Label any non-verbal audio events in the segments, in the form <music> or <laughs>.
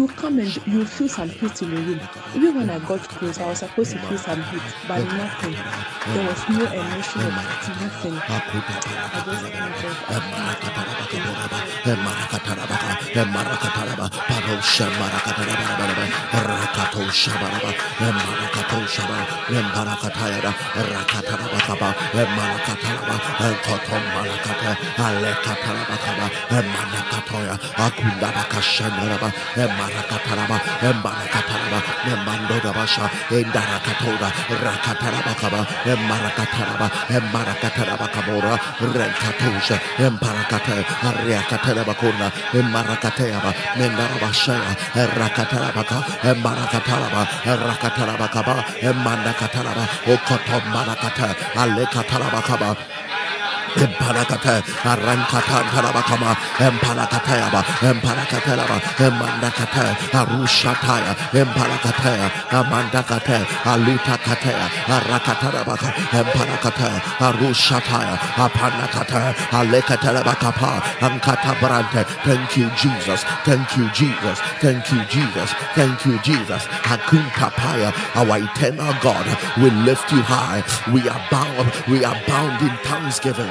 you come and you feel some heat in the room. Even when I got close, I was supposed to feel some heat, but nothing. There was no emotion nothing. I Embarakataraba, Embandoda Basha, Endarakatoda, Rakatarabakaba, Emarakataraba Kabora, Renkatusha, Emparakate, Ariakatarabakuna, Emarakateaba, Mendarabashaya, Rakatarabaka, Emarakataraba, Rakatarabakaba, Emandakataraba, Okotom Marakata, Alekatarabakaba. Emparakata, Arankata, Tarabakama, Emparakatayaba, Emparakatelaba, Emandakata, Arushataya, Emparakataya, Amandakate, Alutakataya, Arakatarabaka, Emparakata, Arushataya, Apanakata, Alekatalabakapa, Ankatabrante. Thank you, Jesus. Thank you, Jesus. Thank you, Jesus. Thank you, Jesus. Akuntapaya, our eternal God, we lift you high. We are bound, we are bound in thanksgiving.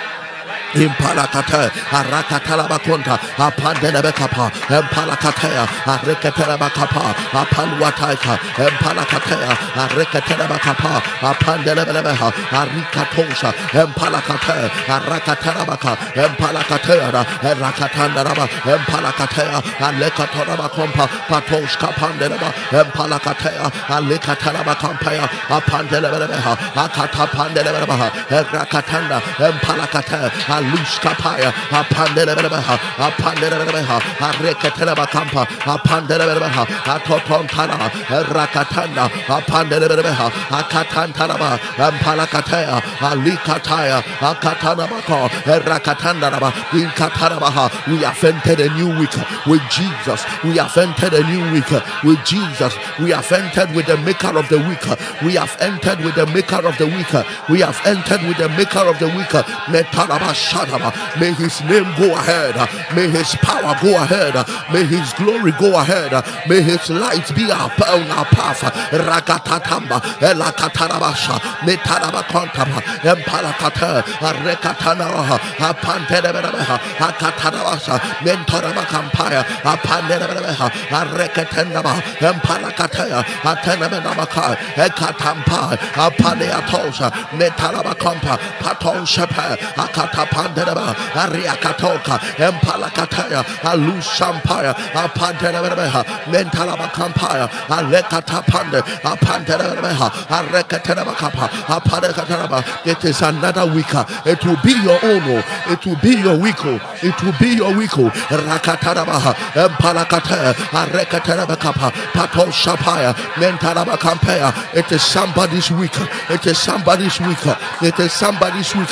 Impalakata, Arakatalabakonta, Apandelebekapa, Empalakatea, Areketelebakapa, Apanwataika, Empalakatea, Areketelebakapa, Apandelebelebeha, Arikatosha, Empalakate, Arakatarabaka, Empalakatea, Rakatandaraba, Empalakatea, Alekatorabacompa, Patoshka Pandeleba, Empalakatea, Alekatarabakampaya, Apandelebelebeha, Akatapandelebelebeha, Rakatanda, Empalakate, Aluskapaya, Apandelebelebeha, Apandelebelebeha, Areketelebacampa, Apandelebelebeha, Atotontana, Rakatanda, Apandelebelebeha, Akatantanaba, Ampalakatea, Alikataya, Akatanabako, Rakatandaraba, Inkatarabaha. We have entered a new week with Jesus. We have entered a new week with Jesus. We have entered with the maker of the week. We have entered with the maker of the week. We have entered with the maker of the week. Metalaba May his name go ahead. May his power go ahead. May his glory go ahead. May his light be our, on our path. Rakatatamba, Elakatarabasha, Metaraba Kontaba, Empalakata, Rekatanaha, Apanterebeha, Akatarabasha, Mentoraba Kampaya, Apanderebeha, Arekatendaba, Empalakataya, Atenebenabaka, Ekatampa, Apaneatosha, Metaraba Kompa, Paton Shepa, Akatapandereba, Ariakatoka, Empalakataya, Alushampaya, Apanterebeha, Mentalabakampaya, Alekatapande, Apanterebeha, Arekaterebakapa, Apanekatereba. It is another week. It will be your own. It will be your week. It will be your week. Rakatarabaha, Empalakataya, Arekaterebakapa, Pato Shapaya, Mentalabakampaya. It is somebody's week. It is somebody's week. It is somebody's week.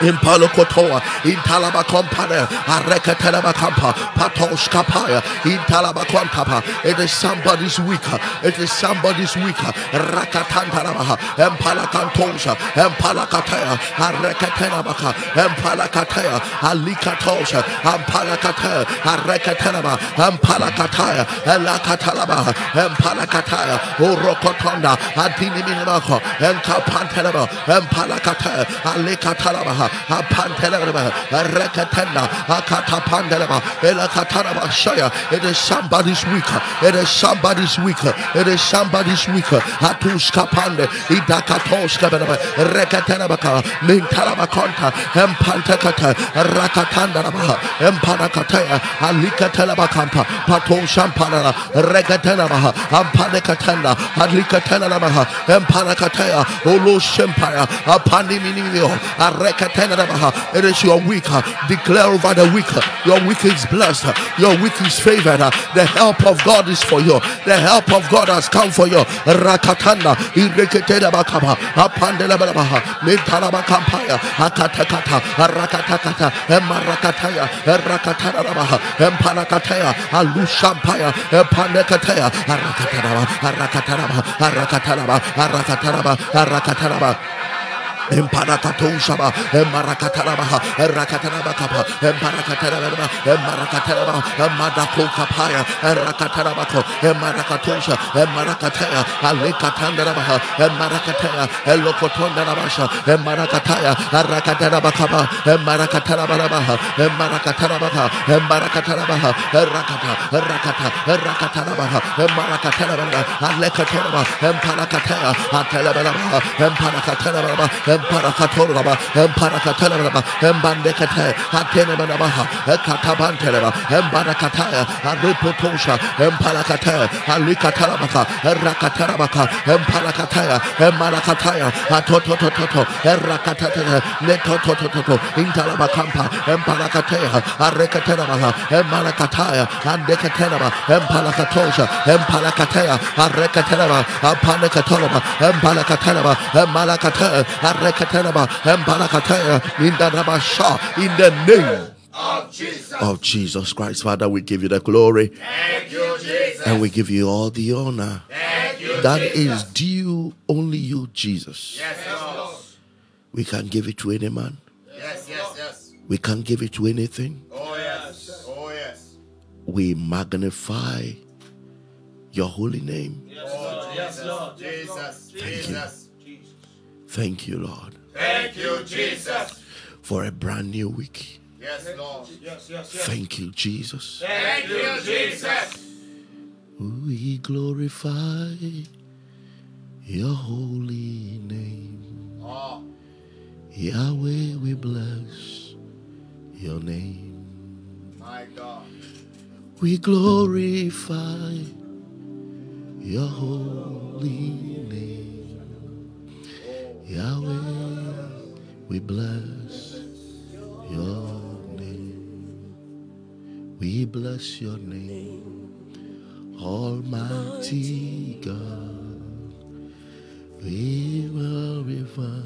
Impalo Kotoa, Intalaba Compane, Arekatalaba Kampa, Patos Kapaya, Intalaba Quantapa. It is somebody's week. It is somebody's week. Rakatantaraba, Empalakantosha, Empalakatea, Arekatanabaka, Empalakatea, Alikatosha, Empalakatea, Arekatanaba, Empalakataya, Elakatalaba, Empalakataya, Urokotonda, Adiniminamako, Enkapantanaba, Empalakatea, Alikatalaba. Rakatarabaha, Apanteleba, Rekatenda, Akatapandeleba, Elakataraba Shaya. It is somebody's week. It is somebody's week. It is somebody's week. Atuskapande, Idakatoskababa, Rekatarabaka, Mintarabakonta, Empantakata, Rakatandarabaha, Empanakataya, Alikatalabakampa, Pato Shampana, Rekatanabaha, Ampanakatanda, Alikatanabaha, Empanakataya, Ulu Shempire, Apandiminio, Arekatanabaha. It is your week. Declare over the week. Your week is blessed. Your week is favored. The help of God is for you. The help of God has come for you. Rakatanda, Irekatena Bakaba, Apandela Babaha, Mintalaba Kampaya, Akatakata, Rakatakata, Emarakataya, Rakatarabaha, Empanakataya, Alushampaya, Epanekataya, Arakataraba, Arakataraba, Arakataraba, Arakataraba, Arakataraba. Emparakatoshaba, Emarakataraba, Rakatarabakapa, Emarakataraba, Emarakataraba, Emadako Kapaya, Erakatarabako, Emarakatosha, Emarakataya, Alekatandaraba, Emarakataya, Elokotondarabasha, Emarakataya, Arakatarabakaba, Emarakatarababa, Emarakatarabaka, Emarakataraba, Erakata, Erakata, Erakatarabaha, Emarakataraba, Alekatoraba, Emparakataya, Atelababa, Emparakataraба, Emparakatoraba, Emparakataraba, Embandekate, Atenemanaba, Ekatabanteleba, Embarakataya, Aripotosha, Emparakataya, Alikatarabaka, in the name of Jesus. of Jesus Christ. Father, we give you the glory Thank you, Jesus. and we give you all the honor. Thank you, That Jesus. is due only you, Jesus. Yes, Lord. We can't give it to any man. Yes, yes, yes. We can't give it to anything. Oh, yes. Oh, yes. We magnify your holy name. Oh, yes, Oh, yes, Lord. Jesus. Thank Jesus. Thank you, Lord, Thank you, Jesus. for a brand new week. Yes, Lord. Yes, yes, Thank you, Jesus. Thank you, Jesus. We glorify your holy name. Oh, Yahweh, we bless your name. my God. We glorify your holy name. Yahweh, we bless your name. We bless your name, Almighty God. We glorify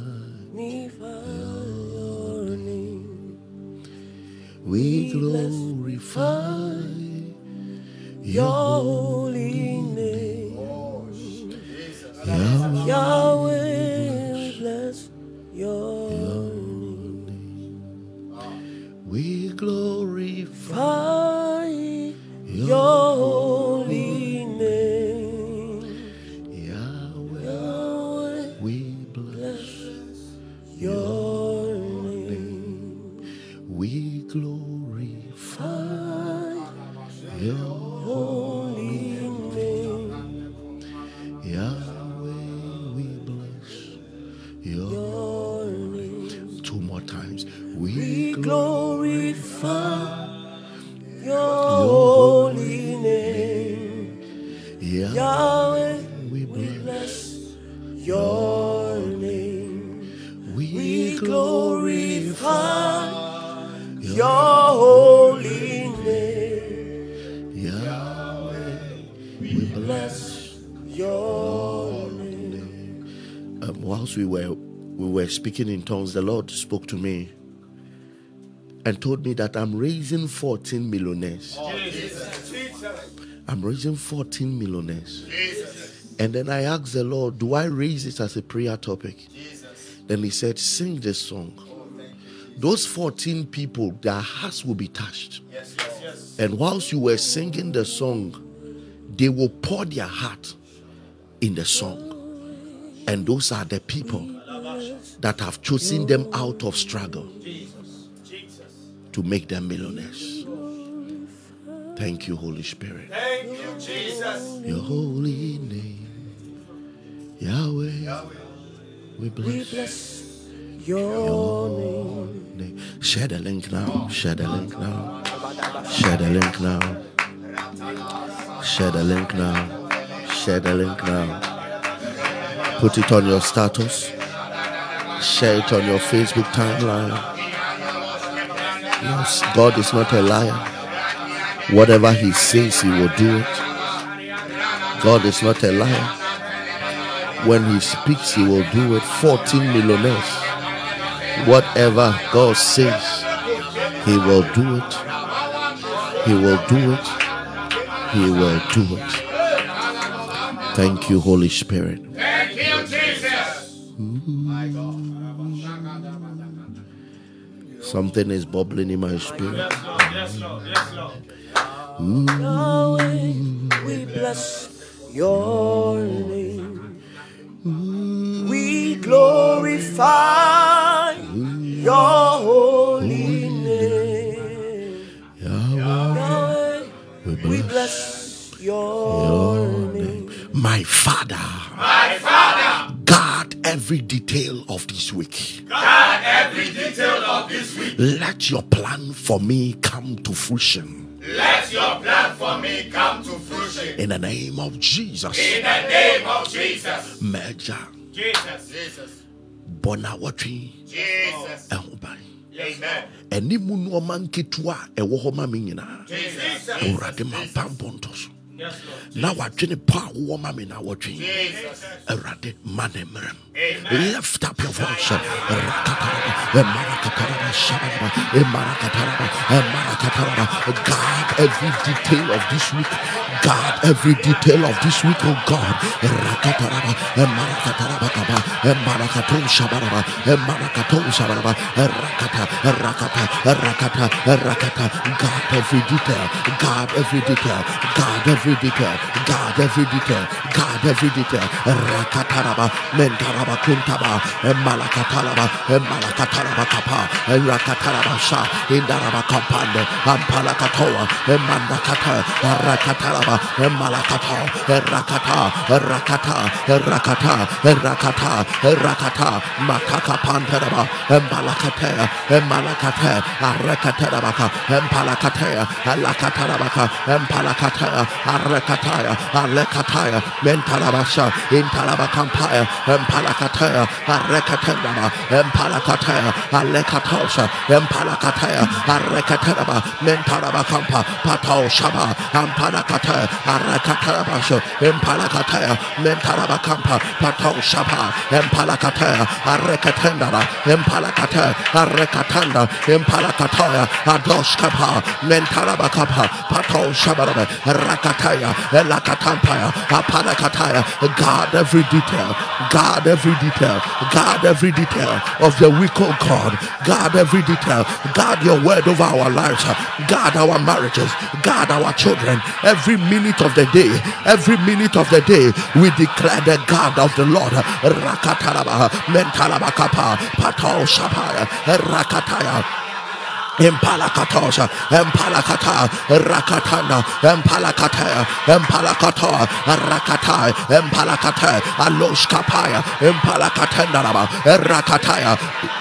your name. We glorify your holy name. Speaking in tongues, the Lord spoke to me and told me that I'm raising 14 millionaires. Jesus. I'm raising 14 millionaires. And then I asked the Lord, Do I raise it as a prayer topic? Then he said, Sing this song. Those 14 people, their hearts will be touched. And whilst you were singing the song, they will pour their heart in the song. And those are the people that have chosen them out of struggle Jesus. Jesus. to make them millionaires. Thank you, Holy Spirit. Thank you, Jesus. Your holy name, Yahweh, we We bless bless your name. name. Share the link now. Share the link now. Share the link now. Share the link now. Share the link now. Put it on your status. Share it on your Facebook timeline. Yes, God is not a liar. Whatever He says, He will do it. God is not a liar. When He speaks, He will do it. 14 millionaires. Whatever God says, He will do it. He will do it. He will do it. Thank you, Holy Spirit. Something is bubbling in my spirit. Yes, Lord. Yes, Lord. Yes, Lord. Yahweh, we bless your name. We glorify your every detail of this week. God, every detail of this week. Let your plan for me come to fruition. Let your plan for me come to fruition. In the name of Jesus. In the name of Jesus. Major Jesus. Jesus. Bonawatri Jesus. Ehubai. Amen. Ɛnimu nneɛma nketewa a ɛwɔ hɔ ma me nyinaa. Jesus. Awurade ma pampo nto so. Yes, Lord. Na wadwene pa a wowɔ ma me na. Jesus. Awurade ma ne mmerɛm. Lift up your voice. Rakataraba, emarakataraba, shabaraba, emarakataraba, emarakataraba. Guard every detail of this week. Guard every detail of this week, oh God. Rakataraba, emarakataraba, kaba, emarakato shabaraba, emarakato shabaraba, rakata, a rakata, rakata, rakata. Guard every detail. Guard every detail. Guard every detail. Guard every detail. Guard every detail. Rakataraba, mentaraba, kuntaba, emalakatalaba, emalakatalaba kapa, rakataraba sha, indaraba kampande, ampalakatoa, emandakata, rakataraba, emalakato, rakata, rakata, rakata, rakata, rakata, mataka pantaraba, emalakatea, emalakate, arakatarabaka, empalakatea, alakatarabaka, empalakatea, arakataya, alekataya, mentarabasha, intarabakampaya, empalakataya, arekatendaba, empalakataya, alekatosha, empalakataya, arekateraba, mentarabakampa, patao shaba, ampalakataya, arekaterabasha, empalakataya, mentarabakampa, patao shaba, empalakataya, arekatendaba, empalakataya, arekatanda, empalakataya, adoskapa, mentarabakapa, patao shabarabe, rakataya, elakatampaya, apalakataya, guard every detail, guard every detail, guard every detail of the week, oh God, guard every detail, guard your word over our lives, guard our marriages, guard our children, every minute of the day, every minute of the day, we declare the guard of the Lord, Rakataraba, Shapaya, Rakataya. Impalakatosha, Impalakata, Rakatana, Impalakata, Impalakata, Rakatai, Impalakata, Aloshkapaya, Impalakatandaraba, Rakataya.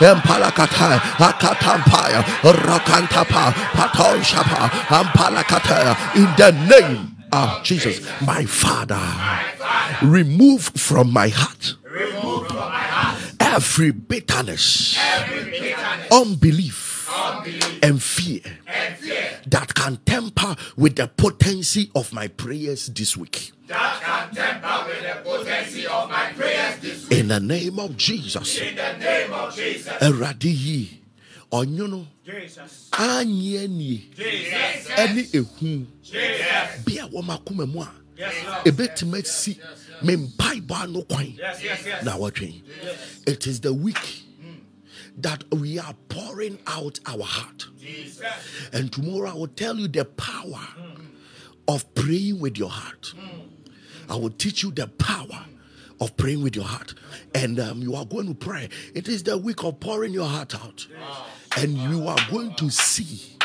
Empalakata, Akatampaya, Rakantapa, Patoshapa, Ampalakata, in the name of Jesus, my Father, remove from my heart every bitterness, unbelief, and fear and fear that can temper with the potency of my prayers this week. that can temper with the potency of my prayers this week. In the name of Jesus. In the name of Jesus. Awurade yi ɔnwono Jesus. anyɛ nie Jesus. ɛne ehu Jesus. bi a wɔn akoma mu a Yes, Lord. ebetumi asi me mpaebɔ ano kwan na wɔtwe. It is the week hmm. that we are pouring out our heart. Jesus. And tomorrow I will tell you the power hmm. of praying with your heart. Hmm. I will teach you the power of praying with your heart. And um, you are going to pray. It is the week of pouring your heart out. And you are going to see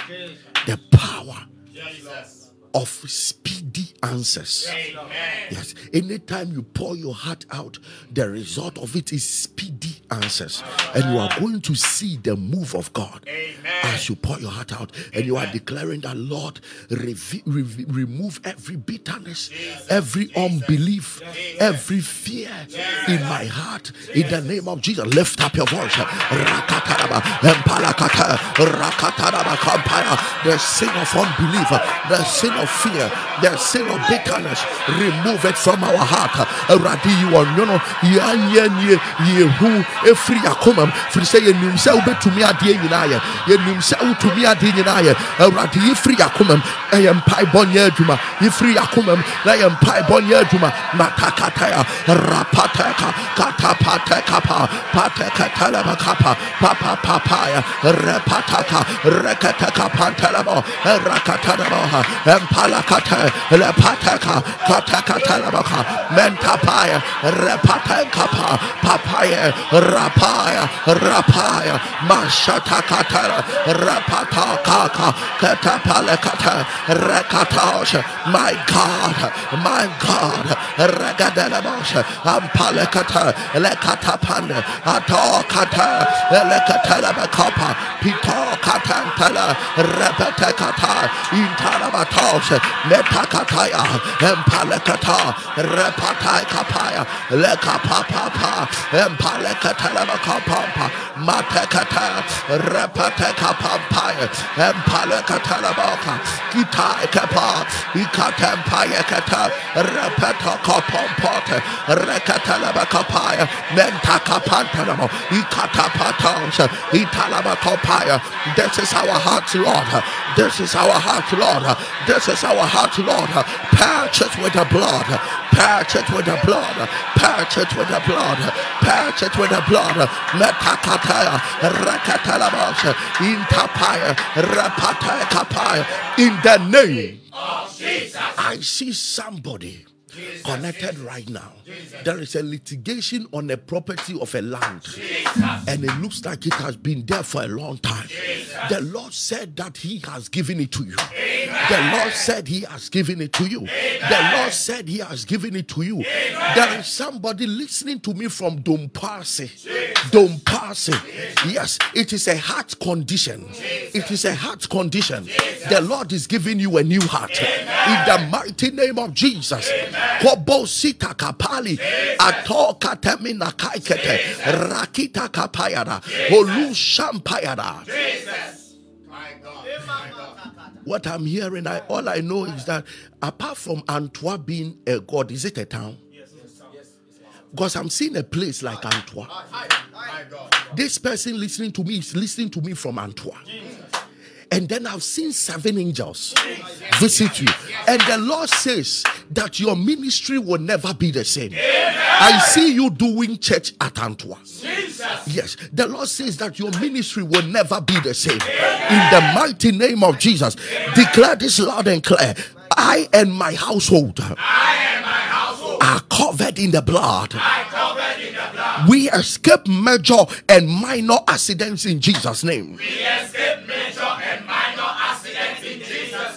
the power. Of speedy answers. Amen. Yes, anytime you pour your heart out, the result of it is speedy answers, and you are going to see the move of God Amen. as you pour your heart out, and you are declaring that Lord, remove every bitterness, every unbelief, every fear in my heart. In the name of Jesus, lift up your voice. Rakataraba, empalakata, rakataraba, kampaya. The sin of unbelief, the sin of fear, the sin of bitterness, remove it from our heart. Awurade yi wɔn nwono, yɛanyɛ nie, yɛhu efiri akoma mu. Firi sɛ yɛnim sɛ wobɛtumi adeɛ nyinaa yɛ. Yɛnim sɛ wotumi adeɛ nyinaa yɛ. Awurade yi firi akoma mu, ɛyɛ mpaebɔ nyɛ adwuma. Yi firi akoma mu, na yɛ mpaebɔ nyɛ adwuma. Matakataya, rapateka, katapateka pa, patekateleba kapa, papa papaya, repataka, rekateka pantelebo, rakatanebo, empalakate, lepateka, katekatalebaka, mentapaya, repateka pa, papaya, rapaya, rapaya, mashatakatara, rapatakaka, katapalekata, rekatosha, my God, my God, regadelebosha, ampalekata, lekatapande, atokata, lekatelebekapa, pitokatantala, repetekata, intalabatosha, metakataya, empalekata, repataikapaya, lekapapapa, empalekatelebekapampa, matekata, repatekapapaya, empalekateleboka, kitaikepa, ikatempayekata, repetokopompote, rekatelebekapaya, mentakapantelemo, ikatapatosha, italabakopaya. This is our heart, Lord. This is our heart, Lord. This is our heart, Lord. Purchase with the blood. Purchase with the blood. Purchase with the blood. Purchase with the blood. Metakataya. Rekatalabasha. Intapaya. Repataya kapaya. In the name. Of Jesus. I see somebody connected right now. There is a litigation on a property of a land, and it looks like it has been there for a long time. The Lord said that He has given it to you. The Lord said He has given it to you. The Lord said He has given it to you. There is somebody listening to me from Dompase. Dompase. Yes, it is a heart condition. It is a heart condition. The Lord is giving you a new heart. In the mighty name of Jesus. Kobo sita kapali ato katemina kaikete rakita kapayada olu shampayada. What I'm hearing, I, all I know is that apart from Antwerp being a god, is it a town? Because I'm seeing a place like Antwerp. This person listening to me is listening to me from Antwerp. And then I've seen seven angels visit you. And the Lord says that your ministry will never be the same. I see you doing church at Antwerp. Yes, the Lord says that your ministry will never be the same. In the mighty name of Jesus, declare this loud and clear. I and my household I are covered in the blood. in the blood. We escape major and minor accidents in Jesus' name.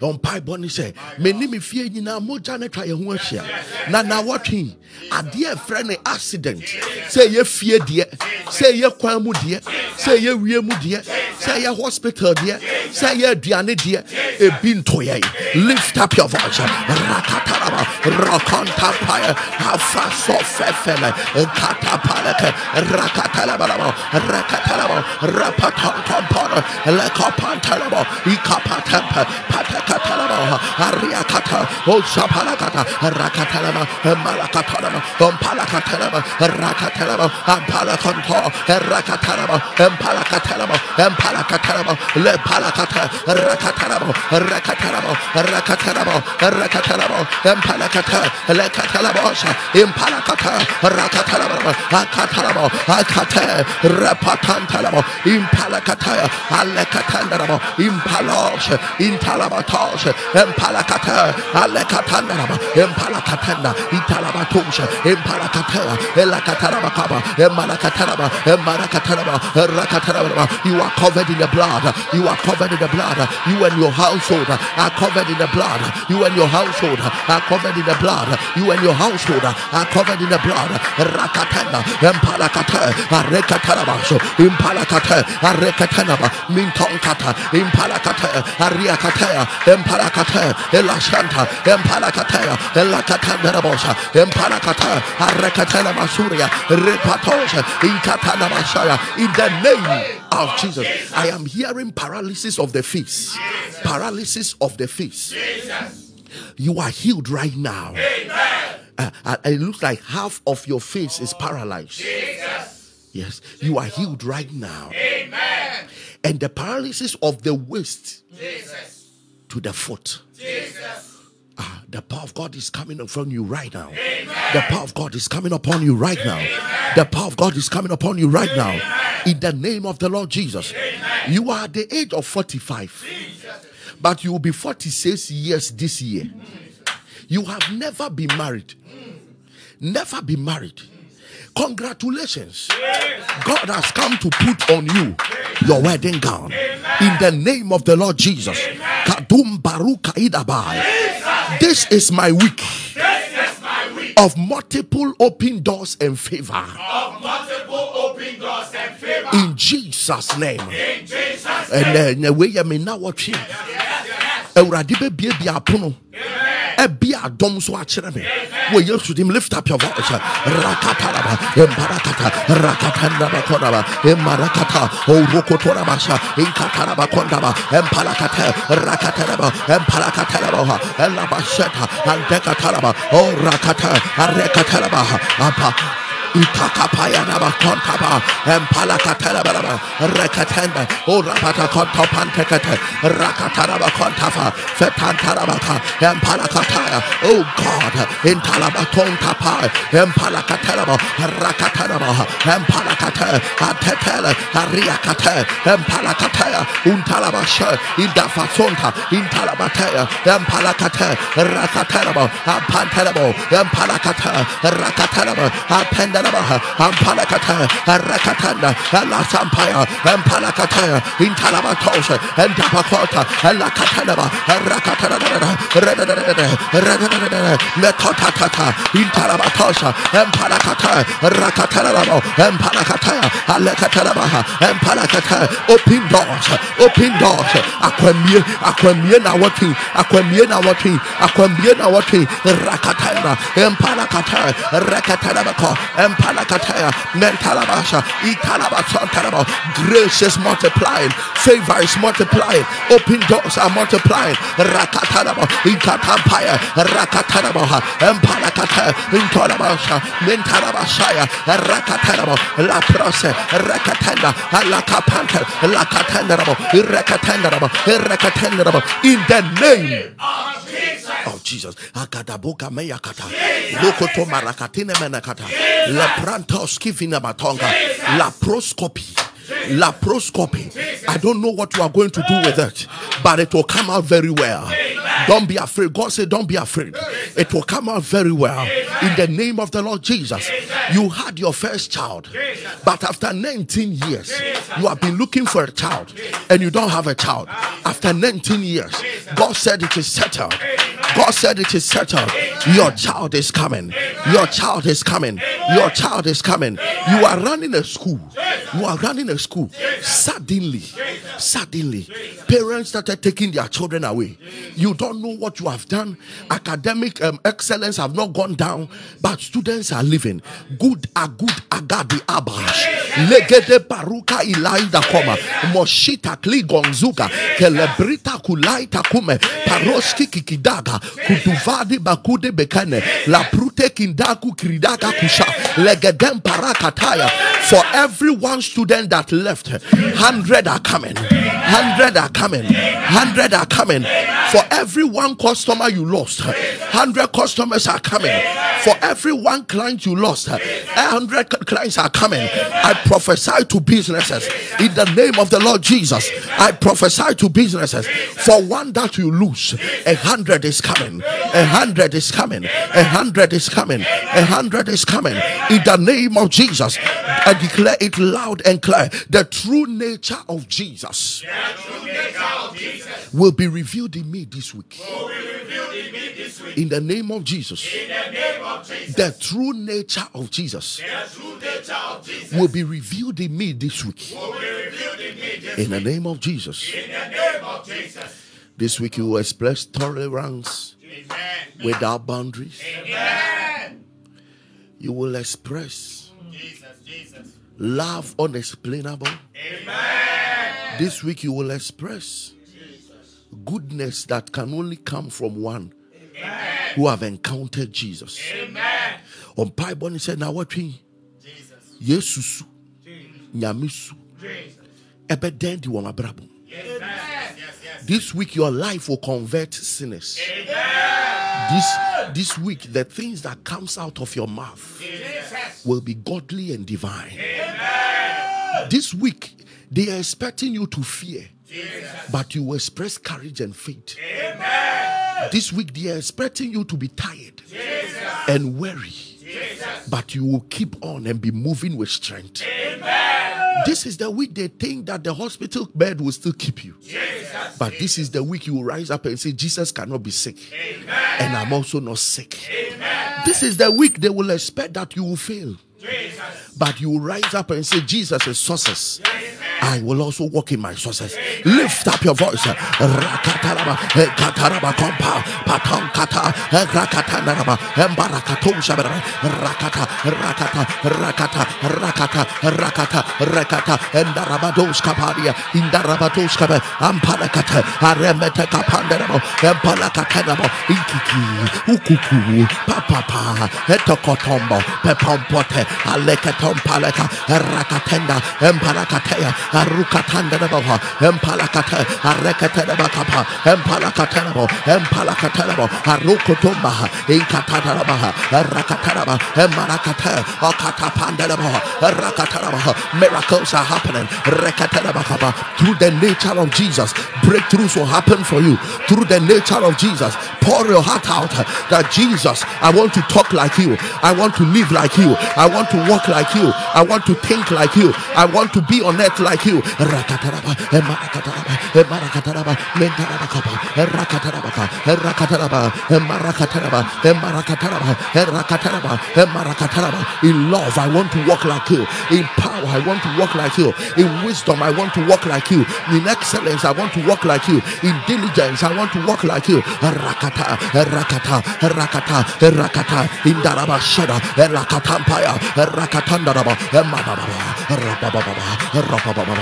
ɔmpaebɔ ne sɛ meni me fie nyinaa mogya ne twa yɛn ho ahyia. Na nawɔtwe adeɛ ɛfrɛ ne accident sɛ ɛyɛ fie deɛ sɛ ɛyɛ kwan mu deɛ sɛ ɛyɛ wie mu deɛ sɛ ɛyɛ hospital deɛ sɛ ɛyɛ aduane deɛ ebi nto yɛn. Lift up your voice. Rakataraba Rokonta Paya, Hafaso Fefele, Katapalaka, Rakatalabo, Rakatalabo, Rapaton Compona, Lekopantalabo, Patakatalabo, Ariakata, O Shapalakata, Rakatalama, Malakatalama, Ompalakatalama, Rakatalama, Ampalakonto, Rakatalama, Empalakatalama, Empalakatalama, Lepalakata, Rakatalamo, Rakatalamo, Rakatalamo, Rakatalamo, Empalakata, Lekatalabosha, Impalakata, Rakatalamo, Akatalamo, Akate, Rapatantalamo, Impalakata, Alekatandaramo, Impalosh, Intalabatos, Empalakata, Alekatandaramo, Empalakatanda, Italabatosha, Impalakata, Elakatarabakaba, Emalakataraba, Emalakataraba, Rakataraba. You are covered in the blood. You are covered in the blood. You and your household are covered in the blood. You and your household are covered in the blood. You and your household are covered in the blood. Rakatana, Empalakata, Arekatarabasho, Impalakata, Arekatanaba, Mintonkata, Impalakata, Ariakata, Empalakata, Elashanta, Empalakata, Elakatanabosha, Empalakata, Arekatana Masuria, Repatosha, Inkatana Masaya, in the name of Jesus. I am hearing paralysis of the face. Paralysis of the face. You are healed right now. Uh, uh, it looks like half of your face is paralyzed. Yes, you are healed right now. Amen. And the paralysis of the waist to the foot. Jesus. Ah, the power of God is coming upon you right now. The power of God is coming upon you right now. The power of God is coming upon you right now. In the name of the Lord Jesus. You are at the age of 45, but you will be 46 years this year. You have never been married. Never been married. Congratulations. God has come to put on you your wedding gown. In the name of the Lord Jesus. This is my week of multiple open doors and favor. Of multiple open doors and favor. In Jesus' name. In Jesus' And name. then we are now watching. Awurade bɛbiebie apono ɛbi adɔm so akyerɛ me. Wɔ yesu dim lift up your voice. Rakataraba emparakata rakatandaba kɔdaba emarakata orokotorabasha inkataraba kɔndaba empalakata rakataraba empalakataraba elabasheta andekataraba o rakata arekataraba apa Itakapaya naba kontaba empala katala rekatenda. O rapata konto pantekate rakataraba kontava fetantarabaka empala kataya oh God. Intalaba kontapa empala kataraba rakataraba empala kataya atetele. Ariakate. Empala kataya untalaba she indafasonta intalabataya empala kataya rakataraba ampantarabo empala kataya apendaraba ampalakata rakatanda alasampaya ampalakataya intalabatosha endapakota alakatanaba rakatanaba mekotatata intalabatosha empalakata rakatanaba empalakataya alakatanaba empalakata open doors open doors akwamie akwamie na wati akwamie na wati akwamie na wati rakatanda empalakataya mentalabasha italabasontalaba grace is multiplying favor is multiplying open doors are multiplying rakatanaba ikatampaya rakatanaba empalakataya intolabasha mentalabashaya rakatanaba la prose rakatanda alakapanta lakatandaraba irakatandaraba irakatandaraba in the name of Jesus. Akadabuka meyakata. Lokoto marakatine menakata. Leprantos kivina matonga. Laproscopy. Laproscopy. I don't know what you are going to do with it, but it will come out very well. Don't be afraid. God said, Don't be afraid. It will come out very well. In the name of the Lord Jesus. You had your first child, but after 19 years, you have been looking for a child and you don't have a child. After 19 years, God said it is settled. God said it is settled. Your child is coming. Your child is coming. Your child is coming. You are running a school. You are running a school. Suddenly, suddenly, parents started taking their children away. You don't know what you have done. Academic um, excellence have not gone down, but students are living. Good are good agadi abash. Legede paruka ilaida koma. Moshita kli gonzuka. Kelebrita kulaita kume. Paroski kikidaga. Kuduvadi bakude bekane. La prute kindaku kridaka kusha. Legedem parakataya. For every one student that left, hundred are coming. Hundred are coming. Hundred are coming. For every one customer you lost, hundred customers are coming. For every one client you lost, hundred clients are coming. I prophesy to businesses in the name of the Lord Jesus. I prophesy to businesses. For one that you lose, a hundred is coming. A hundred is coming. A hundred is coming. A hundred is coming. In the name of Jesus, I declare it loud and clear. The true nature of Jesus will be revealed in me this week. In the name of Jesus, the true nature of Jesus will be revealed in me this week. In the name of Jesus. This week you will express tolerance without boundaries. You will express love unexplainable. This week you will express goodness that can only come from one who have encountered Jesus. On Bible he said, "Now what we Jesus, nyame su, ɛbɛdɛn di wɔn abrabɔ." This week your life will convert sinners. This this week the things that comes out of your mouth will be godly and divine. This week they are expecting you to fear, but you will express courage and faith. This week they are expecting you to be tired and weary, but you will keep on and be moving with strength. This is the week they think that the hospital bed will still keep you. But this is the week you will rise up and say, Jesus cannot be sick. And I'm also not sick. This is the week they will expect that you will fail. But you rise up and say, Jesus is sources. I will also walk in my sources. Lift up your voice. Rakata, arukatanda baba empalakata arekata bakapa empalakata empalakata arukutumba inkatana baba rakatana emarakata akatapanda baba rakatana miracles are happening. Rekatana bakapa through the nature of Jesus breakthroughs will happen for you. Through the nature of Jesus pour your heart out that Jesus I want to talk like you. I want to live like you. I want to walk like you. I want to think like you. I want to be on earth like you. Rakataraba rakataraba rakataraba in love I want to walk like you. In power I want to walk like you. In wisdom I want to walk like you. In excellence I want to walk like you. In diligence I want to walk like you. Rakata eh, rakata eh, rakata eh, rakata. Indaraba shada rakatampaya rakatandaraba rababa rababa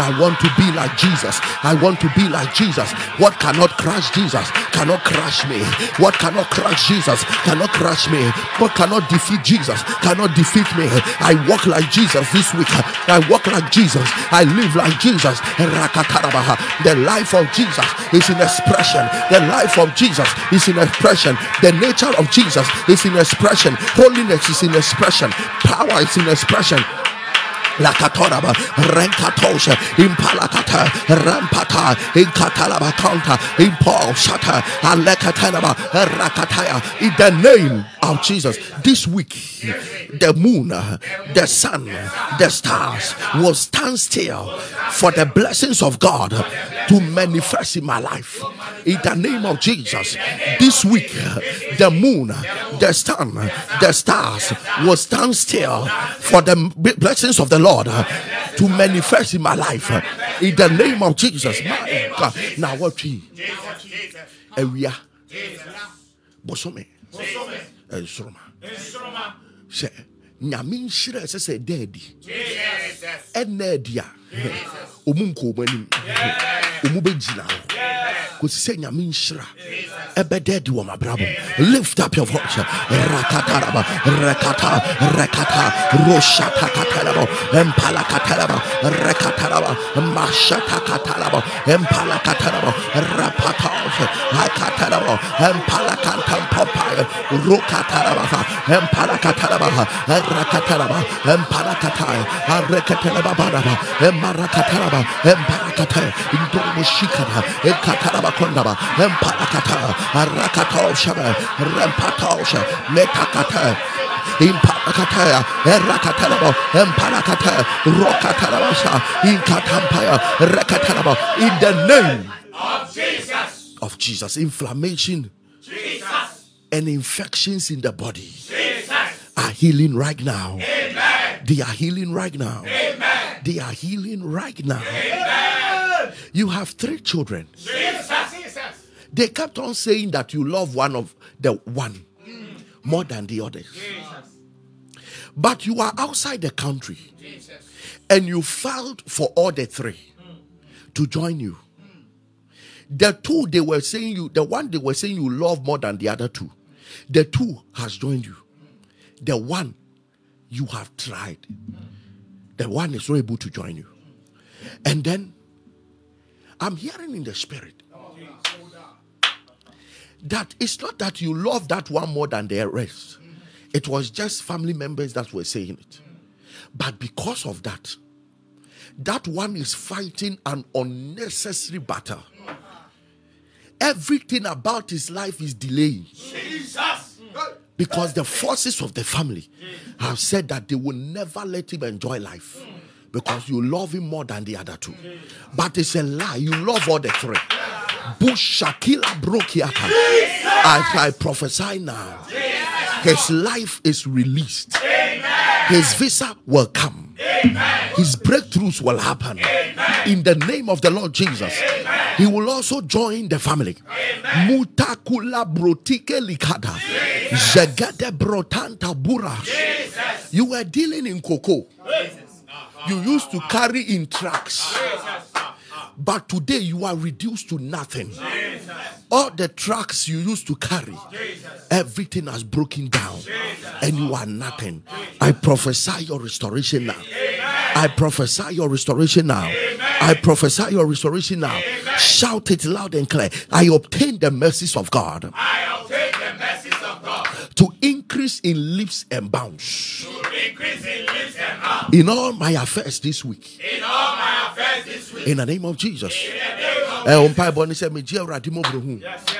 I want to be like Jesus. I want to be like Jesus. What cannot crush Jesus cannot crush me. What cannot crush Jesus cannot crush me. What cannot defeat Jesus cannot defeat me. I walk like Jesus this week. I walk like Jesus. I live like Jesus. The life of Jesus is in expression. The life of Jesus is in expression. The nature of Jesus is in expression. Holiness is in expression. Power is in expression. Lakatoraba, Renkatosha, Impalakata, Rampata, Inkatalaba. Kanta, Impol Shata, Alekatanaba, Rakataya, in the name of Jesus. This week, the moon, the sun, the stars will stand still for the blessings of God to manifest in my life. In the name of Jesus, this week, the moon, the sun, the stars will stand still for the blessings of the Lord to manifest in my life. In the name of Jesus, my God. Now, what we? Ewia, bosome, nsoroma, sɛ nyame nhyira ɛsɛ sɛ ɛda adi. Ɛna adi a ɔmu nkɔ ɔmu anim ɔmu bɛgyina hɔ kòsi sɛ nyame nhyira ɛbɛda adi wɔ mabrabɔ lift up your voice. Rakataraba rekata rekata roshata kataraba empala kataraba rekataraba empala kataraba rapata kataraba empala kantampopa rokataraba empala kataraba rakataraba empala kataya rekataraba baraba emara kataraba empala kataya ekataraba kondaba empalakata arakatosha rempatosha metakata impalakata erakatarabo empalakata rokatarabasha inkatampaya rekatarabo in the name of Jesus. of Jesus inflammation Jesus. and infections in the body Jesus. are healing right now Amen. they are healing right now Amen. They are healing right now Amen. you have three children Jesus. They kept on saying that you love one of the one mm. more than the others. But you are outside the country Jesus. and you filed for all the three mm. to join you. Mm. The two they were saying you, the one they were saying you love more than the other two, the two has joined you. The one you have tried, the one is not able to join you. And then I'm hearing in the spirit that it's not that you love that one more than the rest. It was just family members that were saying it. But because of that, that one is fighting an unnecessary battle. Everything about his life is delaying Jesus. Because the forces of the family have said that they will never let him enjoy life because you love him more than the other two. But it's a lie. You love all the three. Bushakila Brokiata. As I prophesy now, his life is released. His visa will come. His breakthroughs will happen. In the name of the Lord Jesus. He will also join the family. Mutakula brotike likada. Brotanta bura. You were dealing in cocoa. You used to carry in trucks. But today you are reduced to nothing. All the trucks you used to carry, everything has broken down, and you are nothing. I prophesy your restoration now. I prophesy your restoration now. I prophesy your restoration now. Shout it loud and clear. I obtain the mercies of God I obtain the mercies of God to increase in leaps and bounds to increase in lips and mouth in all my affairs this week. in all In the name of Jesus. Eh, In the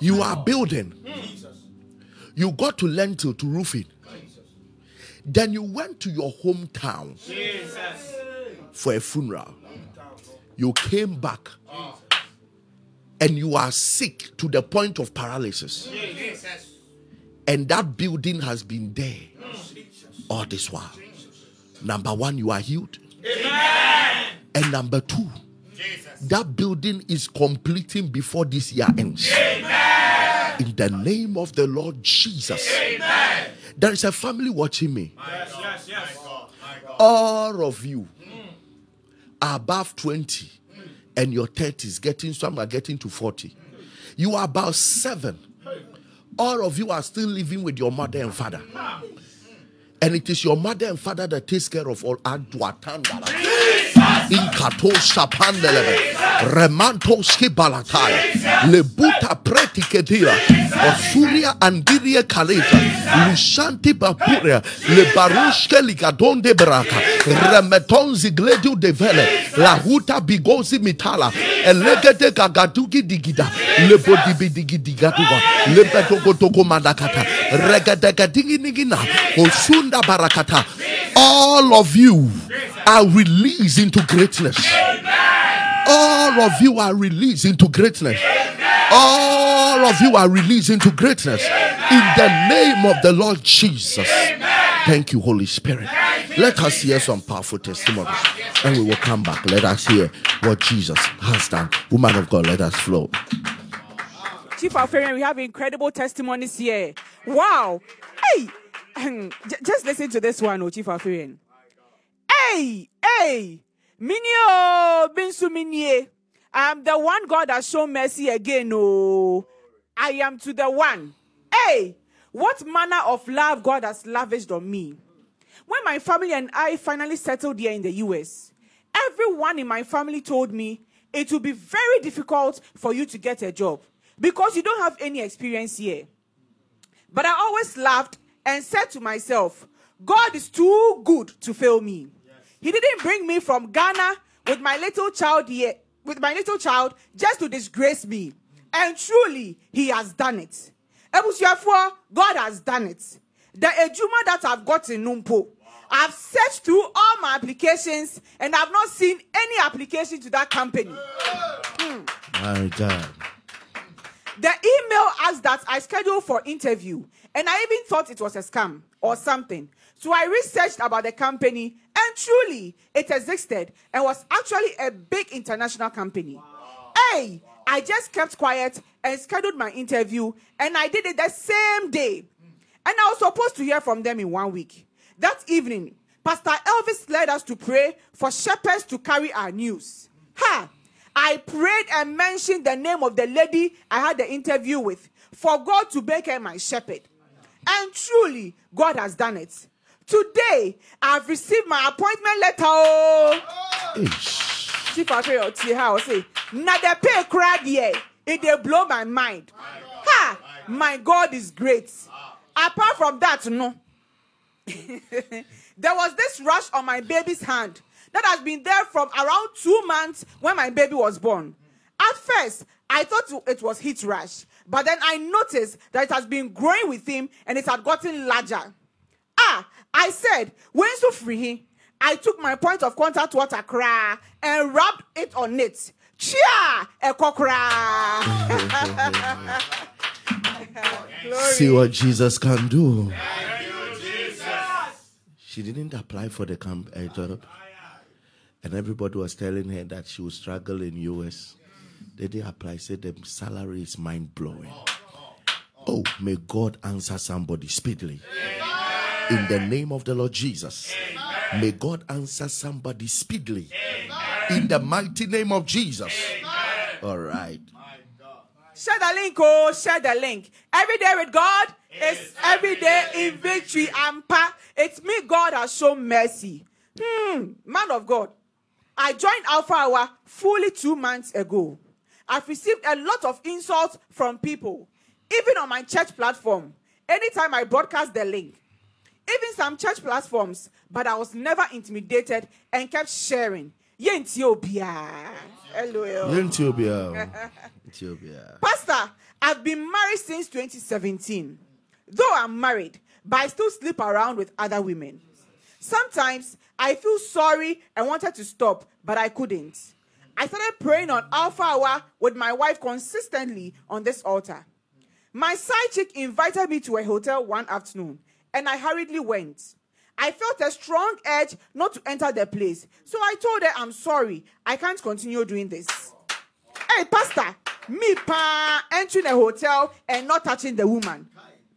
you are building you got to learn to, to roofing then you went to your hometown Jesus. for a funeral you came back and you are sick to the point of paralysis Jesus. and that building has been there all this while number one you are healed and number two Jesus. that building is completing before this year ends. In the name of the Lord Jesus. There is a family watching me. Yes, yes, yes. All of you are above 20 and your 30s, getting some are getting to 40. You are about seven. All of you are still living with your mother and father. And it is your mother and father that takes care of all Adwatandala. Inkato shapandelebe. Remanto skibalataya. Lebuta pretiketira. Osuria andiria kaleta. Lushanti bapuria. Le barushke ligadonde braka. Remeton zigledu devele. La huta bigozi mitala. Elegete gagadugi digida. Le bodibi digidigaduwa. Le betokotoko mandakata. Regadegedingi nigina. Osunda barakata. All of you are released into greatness. All of you are released into greatness. All of you are released into greatness. In the name of the Lord Jesus. Thank you, Holy Spirit. Let us hear some powerful testimonies and we will come back. Let us hear what Jesus has done. Woman of God, let us flow. Chief Alfarian, we have incredible testimonies here. Wow. Hey, <coughs> just listen to this one, Chief Alfarian. Hey, hey, Minio Binsu Minie. I'm the one God has shown mercy again. Oh, I am to the one. Hey, what manner of love God has lavished on me. When my family and I finally settled here in the US, everyone in my family told me it will be very difficult for you to get a job because you don't have any experience here. But I always laughed and said to myself, God is too good to fail me. He didn't bring me from Ghana with my little child here, with my little child just to disgrace me. And truly, he has done it. Ebusuafo, God has done it. The ejuma that I've got in Numpo, I've searched through all my applications and I've not seen any application to that company. Hmm. My God. The email asked that I schedule for interview, and I even thought it was a scam or something. So I researched about the company, and truly, it existed and was actually a big international company. Hey, I just kept quiet and scheduled my interview, and I did it the same day. Mm. And I was supposed to hear from them in one week. That evening, Pastor Elvis led us to pray for shepherds to carry our news. Mm. Ha! I prayed and mentioned the name of the lady I had the interview with for God to make her my shepherd. And truly, God has done it. Today, I've received my appointment letter. Oh. Chief of Tia say, na the pay crowd here. It they blow my mind. Ha! My God is great. Apart from that, no. <laughs> there was this rash on my baby's hand that has been there from around two months when my baby was born. At first, I thought it was heat rash, but then I noticed that it has been growing with him and it had gotten larger. Ah, I said, when so free, I took my point of contact water cry and rubbed it on it. Chia, a See what Jesus can do. She didn't apply for the camp uh, job, and everybody was telling her that she would struggle in US. They apply. Said the salary is mind blowing. Oh, may God answer somebody speedily. In the name of the Lord Jesus, may God answer somebody speedily. In the mighty name of Jesus. All right. Share the link, oh, share the link. Every day with God is every day in victory and power. It's me, God has shown mercy. Hmm, man of God. I joined Alpha Hour fully two months ago. I've received a lot of insults from people, even on my church platform. Anytime I broadcast the link, even some church platforms, but I was never intimidated and kept sharing. Yentio LOL. Ethiopia. Ethiopia. Pastor, I've been married since 2017. Though I'm married, but I still sleep around with other women. Sometimes I feel sorry and wanted to stop, but I couldn't. I started praying on Alpha Hour with my wife consistently on this altar. My side chick invited me to a hotel one afternoon, and I hurriedly went. I felt a strong urge not to enter the place, so I told her I'm sorry, I can't continue doing this. Hey, Pastor, me pa entering a hotel and not touching the woman.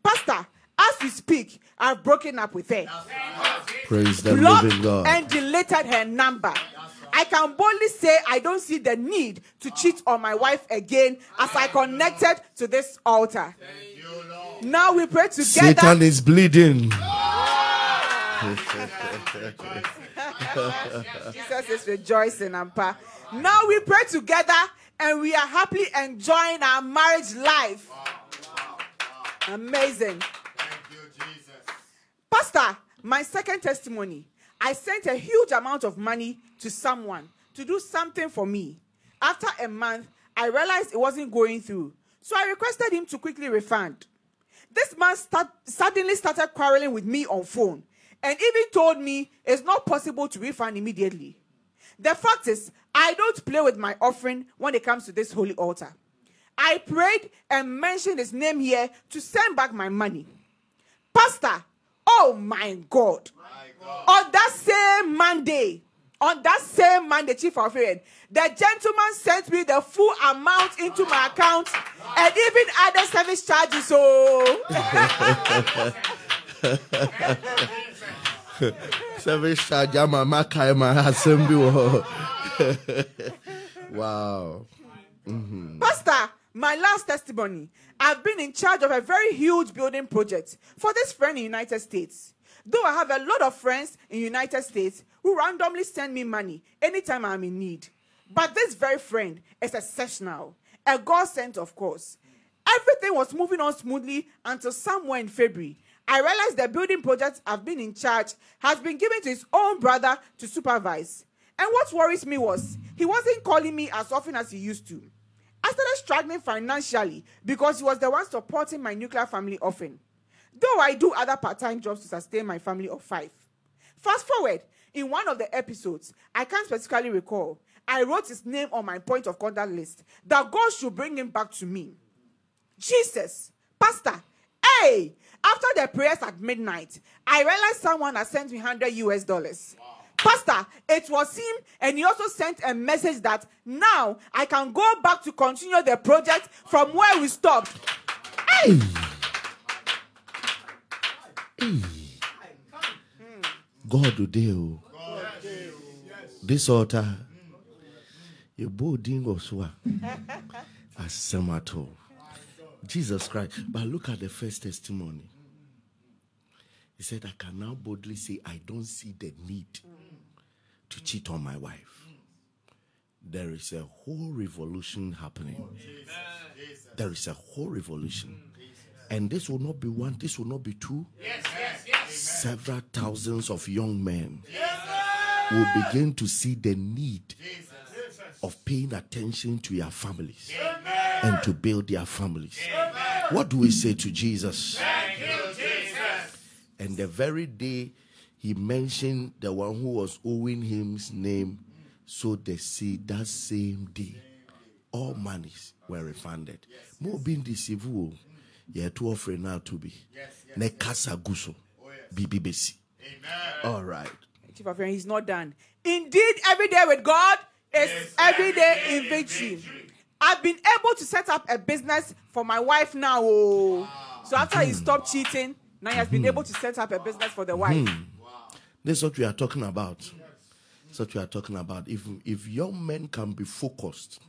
Pastor, As we speak, I've broken up with her, Praise the blocked living God. and deleted her number. I can boldly say I don't see the need to cheat on my wife again as I connected to this altar. Now we pray together. Satan is bleeding. <laughs> Jesus is rejoicing, Ampa. Now we pray together and we are happily enjoying our marriage life. Amazing. Thank you, Jesus. Pastor, my second testimony I sent a huge amount of money to someone to do something for me. After a month, I realized it wasn't going through, so I requested him to quickly refund. This man start, suddenly started quarreling with me on phone and even told me it's not possible to refund immediately. The fact is, I don't play with my offering when it comes to this holy altar. I prayed and mentioned his name here to send back my money. Pastor, oh my God. On that same Monday, on that same Monday, Chief of Hearing, the gentleman sent me the full amount into my account and even other service charges. So, <laughs> Service charge, I'm a Makai, my assembly. Wow. Mm-hmm. Pastor, my last testimony. I've been in charge of a very huge building project for this friend in United States. Though I have a lot of friends in United States who randomly send me money anytime I'm in need. But this very friend is exceptional. A God sent, of course. Everything was moving on smoothly until somewhere in February. I realized the building project I've been in charge has been given to his own brother to supervise. And what worries me was he wasn't calling me as often as he used to. I started struggling financially because he was the one supporting my nuclear family often. Though I do other part time jobs to sustain my family of five. Fast forward, in one of the episodes, I can't specifically recall, I wrote his name on my point of contact list that God should bring him back to me. Jesus, Pastor, hey, after the prayers at midnight, I realized someone had sent me 100 US dollars. Pastor, it was him, and he also sent a message that now I can go back to continue the project from where we stopped. Hey! God today, oh. This altar, your boarding was so <laughs> as samato. Jesus Christ. But look at the first testimony. He said, I can now boldly say, I don't see the need to cheat on my wife. There is a whole revolution happening. There is a whole revolution. And this will not be one, this will not be two. Several thousands of young men will begin to see the need of paying attention to their families and to build their families. What do we say to Jesus? And the very day he mentioned the one who was owing him his name, so they see that same day, all monies were refunded. More being deceived, yeah, to offer now to be. Ne casa guso, bibi besi. All right. Chief of Hearing, he's not done. Indeed, every day with God is every day in victory. I've been able to set up a business for my wife now. Oh. So after he hmm. stopped cheating, now he has been hmm. able to set up a business for the hmm. wife. This is what we are talking about. That's what we are talking about. If if young men can be focused,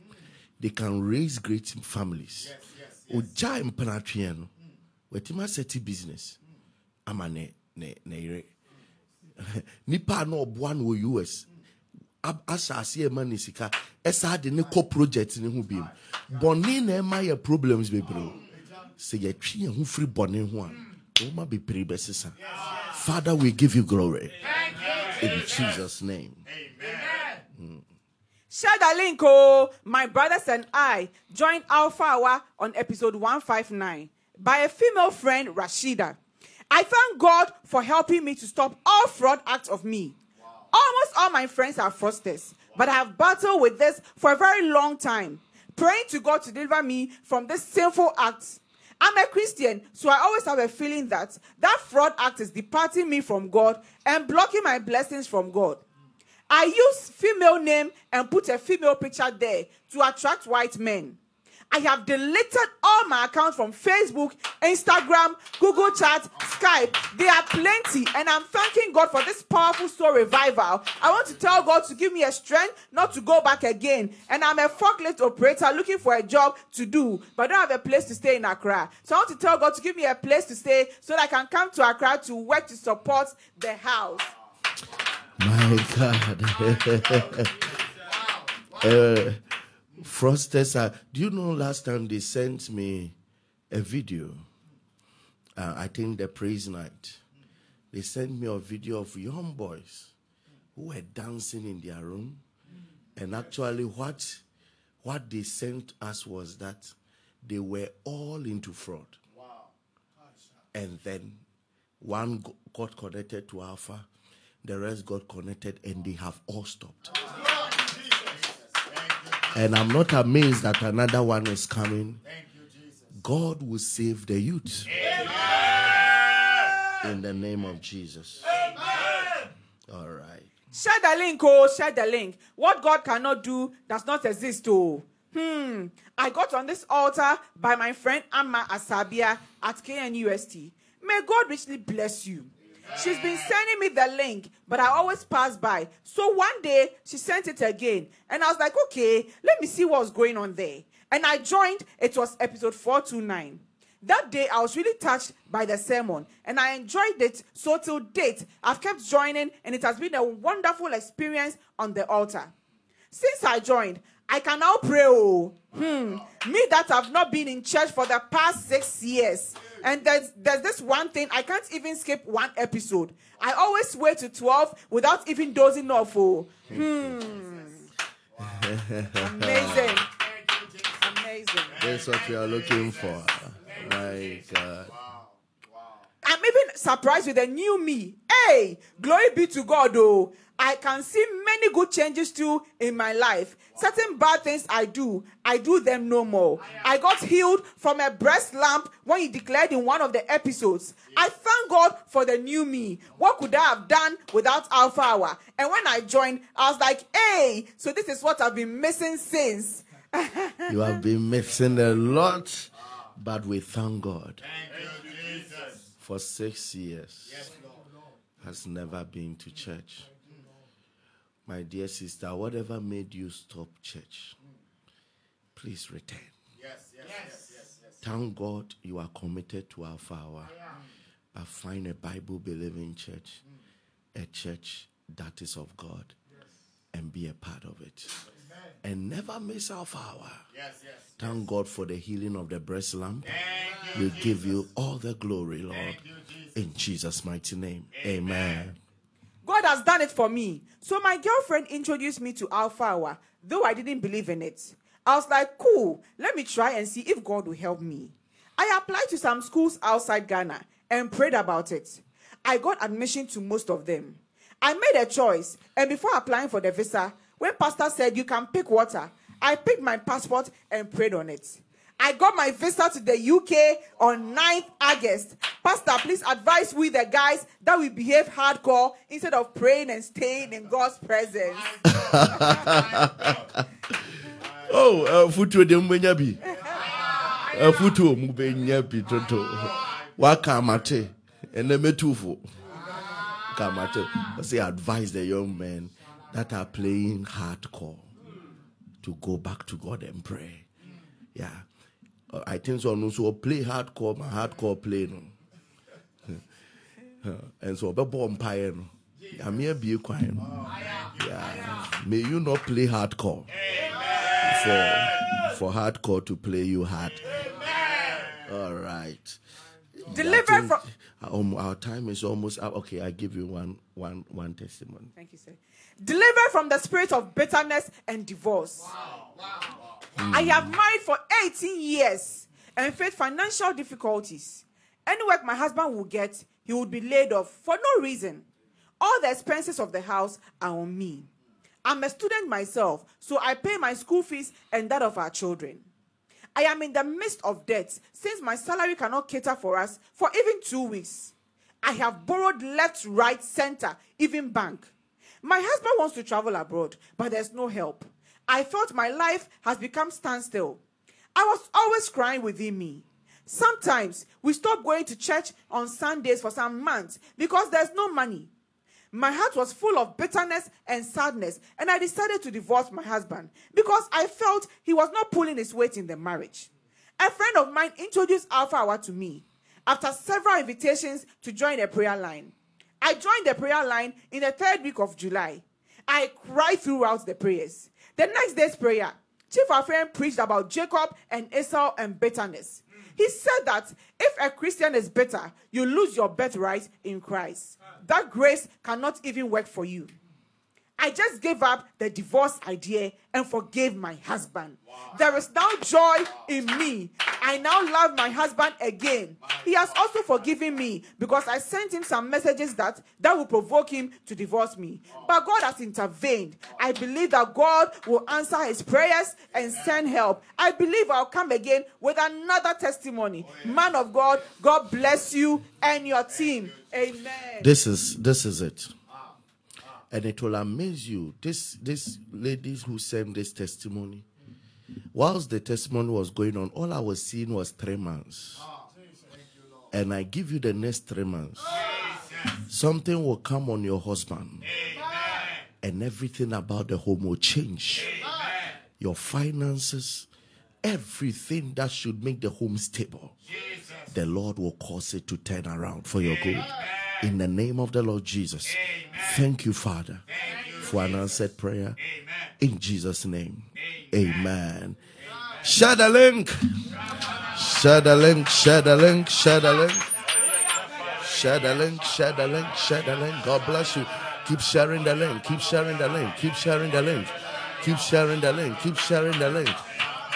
they can raise great families. Oja mpanatwe no. Wetima seti business. Ama ne ne yere. <laughs> Nipa no oboa no wɔ US. ahyɛ aseɛ ɛma ne sika ɛsaa de ne kɔ project ne ho biom bɔne na ɛma yɛ problems bebree sɛ yɛtwe yɛn ho firi bɔne ho a wɔma bebree bɛsesa father we give you glory in jesus name Share the link, oh. My brothers and I joined Alpha Hour on episode 159 by a female friend, Rashida. I thank God for helping me to stop all fraud acts of me. Almost all my friends are fraudsters, but I have battled with this for a very long time, praying to God to deliver me from this sinful act. I'm a Christian, so I always have a feeling that that fraud act is departing me from God and blocking my blessings from God. I use female name and put a female picture there to attract white men. I have deleted all my accounts from Facebook, Instagram, Google Chat, Skype. There are plenty, and I'm thanking God for this powerful soul revival. I want to tell God to give me a strength not to go back again. And I'm a forklift operator looking for a job to do, but I don't have a place to stay in Accra. So I want to tell God to give me a place to stay so that I can come to Accra to work to support the house. My God. <laughs> uh, Frosters are. Do you know last time they sent me a video? Uh, I think the praise night. They sent me a video of young boys who were dancing in their room. And actually, what, what they sent us was that they were all into fraud. Wow. And then one got connected to Alpha, the rest got connected, and they have all stopped. And I'm not amazed that another one is coming. Thank you, Jesus. God will save the youth. Amen. In the name of Jesus. Amen. All right. Share the link, oh, share the link. What God cannot do does not exist, oh. Hmm. I got on this altar by my friend Amma Asabia at KNUST. May God richly bless you. She's been sending me the link, but I always pass by. So one day she sent it again, and I was like, okay, let me see what's going on there. And I joined, it was episode 429. That day, I was really touched by the sermon and I enjoyed it. So, till date, I've kept joining, and it has been a wonderful experience on the altar. Since I joined, I can now pray. Oh, hmm. Me that have not been in church for the past six years. And there's, there's this one thing, I can't even skip one episode. I always wait to 12 without even dozing off. Oh, hmm. <laughs> Amazing. Amazing. That's what we are looking for. My God. I'm even surprised with the new me. Hey, glory be to God, though. I can see many good changes too in my life. Certain bad things I do, I do them no more. I got healed from a breast lump when he declared in one of the episodes. I thank God for the new me. What could I have done without Alpha Hour? And when I joined, I was like, hey, so this is what I've been missing since. You have been missing a lot, but we thank God for six years. Has never been to church. My dear sister, whatever made you stop church, please return. Yes, yes, yes, yes. Thank God you are committed to Alpha Hour. But find a Bible believing church, a church that is of God, and be a part of it. And never miss Alpha Hour. Thank God for the healing of the breast lump. We give you all the glory, Lord. In Jesus' mighty name. Amen. God has done it for me. So my girlfriend introduced me to Alpha Hour, though I didn't believe in it. I was like, cool, let me try and see if God will help me. I applied to some schools outside Ghana and prayed about it. I got admission to most of them. I made a choice, and before applying for the visa, when pastor said you can pick water, I picked my passport and prayed on it. I got my visa to the UK on 9th August. Pastor, please advise we the guys that we behave hardcore instead of praying and staying in God's presence. <laughs> Oh, uh, futuo de mbenya bi. Uh, futuo mbenya bi toto. Waka amate. Ene metufo. Kamate. I say advise the young men that are playing hardcore to go back to God and pray. Yeah. I think so. No, so play hardcore, my hardcore play no. And so be bomb pie no. I'm here be quiet. Yeah. May you not play hardcore for for hardcore to play you hard. All right. Deliver from- um, our time is almost up. Okay, I give you one one one testimony. Thank you, sir. Deliver from the spirit of bitterness and divorce. I have married for 18 years and faced financial difficulties. Any work my husband will get, he would be laid off for no reason. All the expenses of the house are on me. I'm a student myself, so I pay my school fees and that of our children. I am in the midst of debts since my salary cannot cater for us for even two weeks. I have borrowed left, right, center, even bank. My husband wants to travel abroad, but there's no help. I felt my life has become standstill. I was always crying within me. Sometimes we stop going to church on Sundays for some months because there's no money. My heart was full of bitterness and sadness, and I decided to divorce my husband because I felt he was not pulling his weight in the marriage. A friend of mine introduced Alpha Hour to me after several invitations to join the prayer line. I joined the prayer line in the third week of July. I cried throughout the prayers. The next day's prayer, Chief Afrain preached about Jacob and Esau and bitterness. He said that if a Christian is bitter, you lose your birthright in Christ. That grace cannot even work for you. I just gave up the divorce idea and forgave my husband. There is now joy in me. I now love my husband again. He has also forgiven me because I sent him some messages that that will provoke him to divorce me. But God has intervened. I believe that God will answer his prayers and send help. I believe I'll come again with another testimony. Man of God, God bless you and your team. Amen. This is this is it. And it will amaze you. This this ladies who sent this testimony, whilst the testimony was going on, all I was seeing was three months. And I give you the next three months. Something will come on your husband. And everything about the home will change. Your finances, everything that should make the home stable. The Lord will cause it to turn around for your good. In the name of the Lord Jesus. Thank you, Father, for an answered prayer. In Jesus' name. Amen. Share the link. Share the link. Share the link. Share the link. Share the link. Share the link. Share the link. God bless you. Keep sharing the link. Keep sharing the link. Keep sharing the link. Keep sharing the link. Keep sharing the link.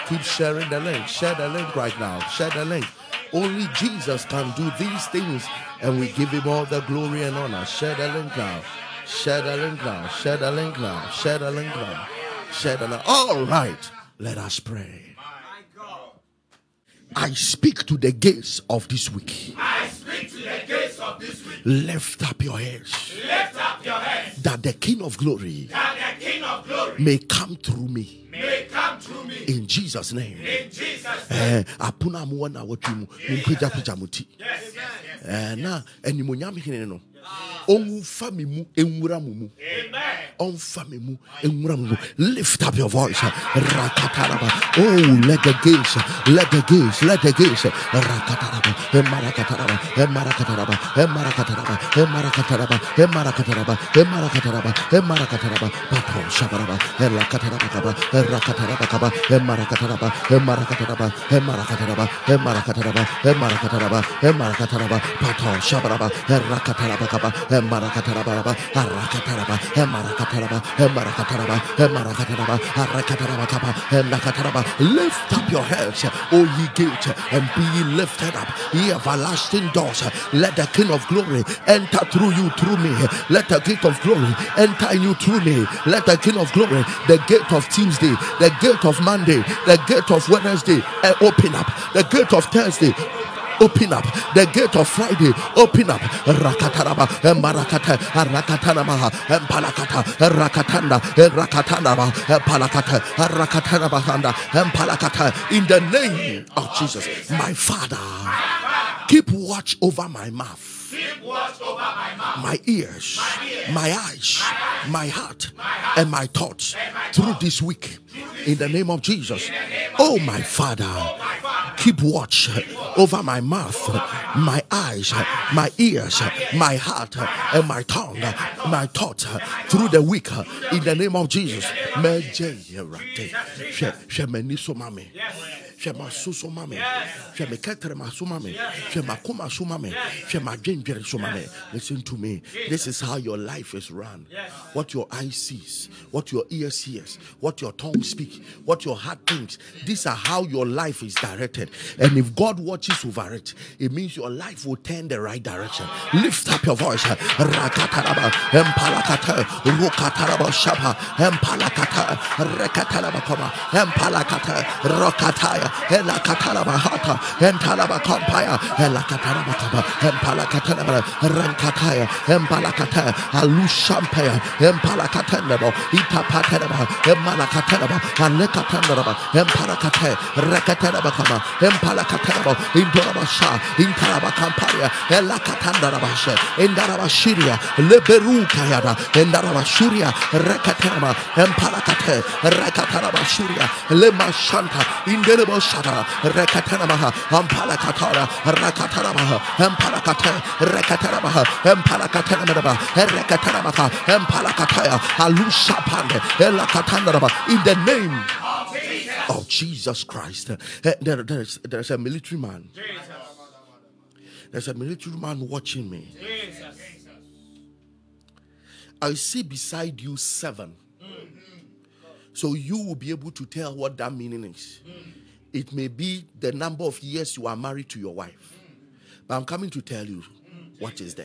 Keep sharing the link. Share the link right now. Share the link. Only Jesus can do these things, and we give him all the glory and honor. Share the link now. Share the link now. Share the link now. Share the link now. Share the link. All right. Let us pray. I speak to the gates of this week. I speak to the gates of this week. Lift up your heads Lift up your heads, that the King of glory that the King of glory may come through me. may come me. In Jesus' name. In Jesus' name. Eh, apono a mowɔ na awɔtwe mu ti Yes, yes, yes. Eh, na animonyam hene no ɔmfa me mu ɛnwura mo mu Amen. me mu ɛnwura mo mu lift up your voice rakataraba oh let the gates let the gates let the gates rakataraba emarakataraba emarakataraba emarakataraba emarakataraba emarakataraba emarakataraba emarakataraba pato shabaraba erakataraba kaba erakataraba kaba emarakataraba emarakataraba emarakataraba emarakataraba emarakataraba emarakataraba pato shabaraba erakataraba arakataraba arakataraba kaba emakataraba lift up your heads o ye gates and be lifted up ye everlasting doors. Let the king of glory enter through you through me. Let the king of glory enter you through me. Let the king of glory the gate of tuesday the gate of monday the gate of wednesday eh, open up. The gate of thursday Open up the gate of Friday. Open up. Rakataraba, Marakata, Rakatanamaha, Palakata, Rakatanda, Rakatanaba, Palakata, Palakata. In the name of Jesus, my Father, keep watch over my mouth Keep watch over my mouth. my ears, my eyes, my heart, and my thoughts through this week. In the name of oh, Jesus. Oh, my Father, keep watch over my mouth, my eyes, my ears, my heart, and my tongue, my thoughts through the week. In the name of Jesus. Hwɛ m'aso so ma me. Hwɛ me kɛtɛrɛma so ma me. Hwɛ m'akoma so ma me. Hwɛ m'adwendwere so ma me. Listen to me. This is how your life is run. What your eye sees what your ear hears what your tongue speaks what your heart thinks. These are how your life is directed. And if God watches over it it means your life will turn the right direction. Lift up your voice. Rakataraba empalakata rukataraba shaba empalakata rekataraba koma empalakata rokataya Empalakataya, Elakatalabahata, Entalabakampaya, Elakatalabakaba, Empalakatanaba, Rankataya, Empalakataya, Alushampaya, Empalakatanabo, Itapatanaba, Emalakatanaba, Alekatanaba, Empalakataya, Rakatanabakama, Empalakatanabo, Indorabasha, Intalabakampaya, Elakatandarabasha, Indarabashiria, Leberukayada, Indarabashuria, Rakatanaba, Empalakate, Rakatanabashuria, Lema Shanta, Indereboshata, Rakatanamaha, Ampalakatara, Rakatanamaha, Empalakate, Rekatanabaha, Empalakatanaba, Rekatanamaha, Empalakataya, Alushapande, Elakatanaba, in the name of Jesus Christ. Eh, There, there's, there's a military man. There's a military man watching me. I see beside you seven. So you will be able to tell what that meaning is. It may be the number of years you are married to your wife. But I'm coming to tell you what is there.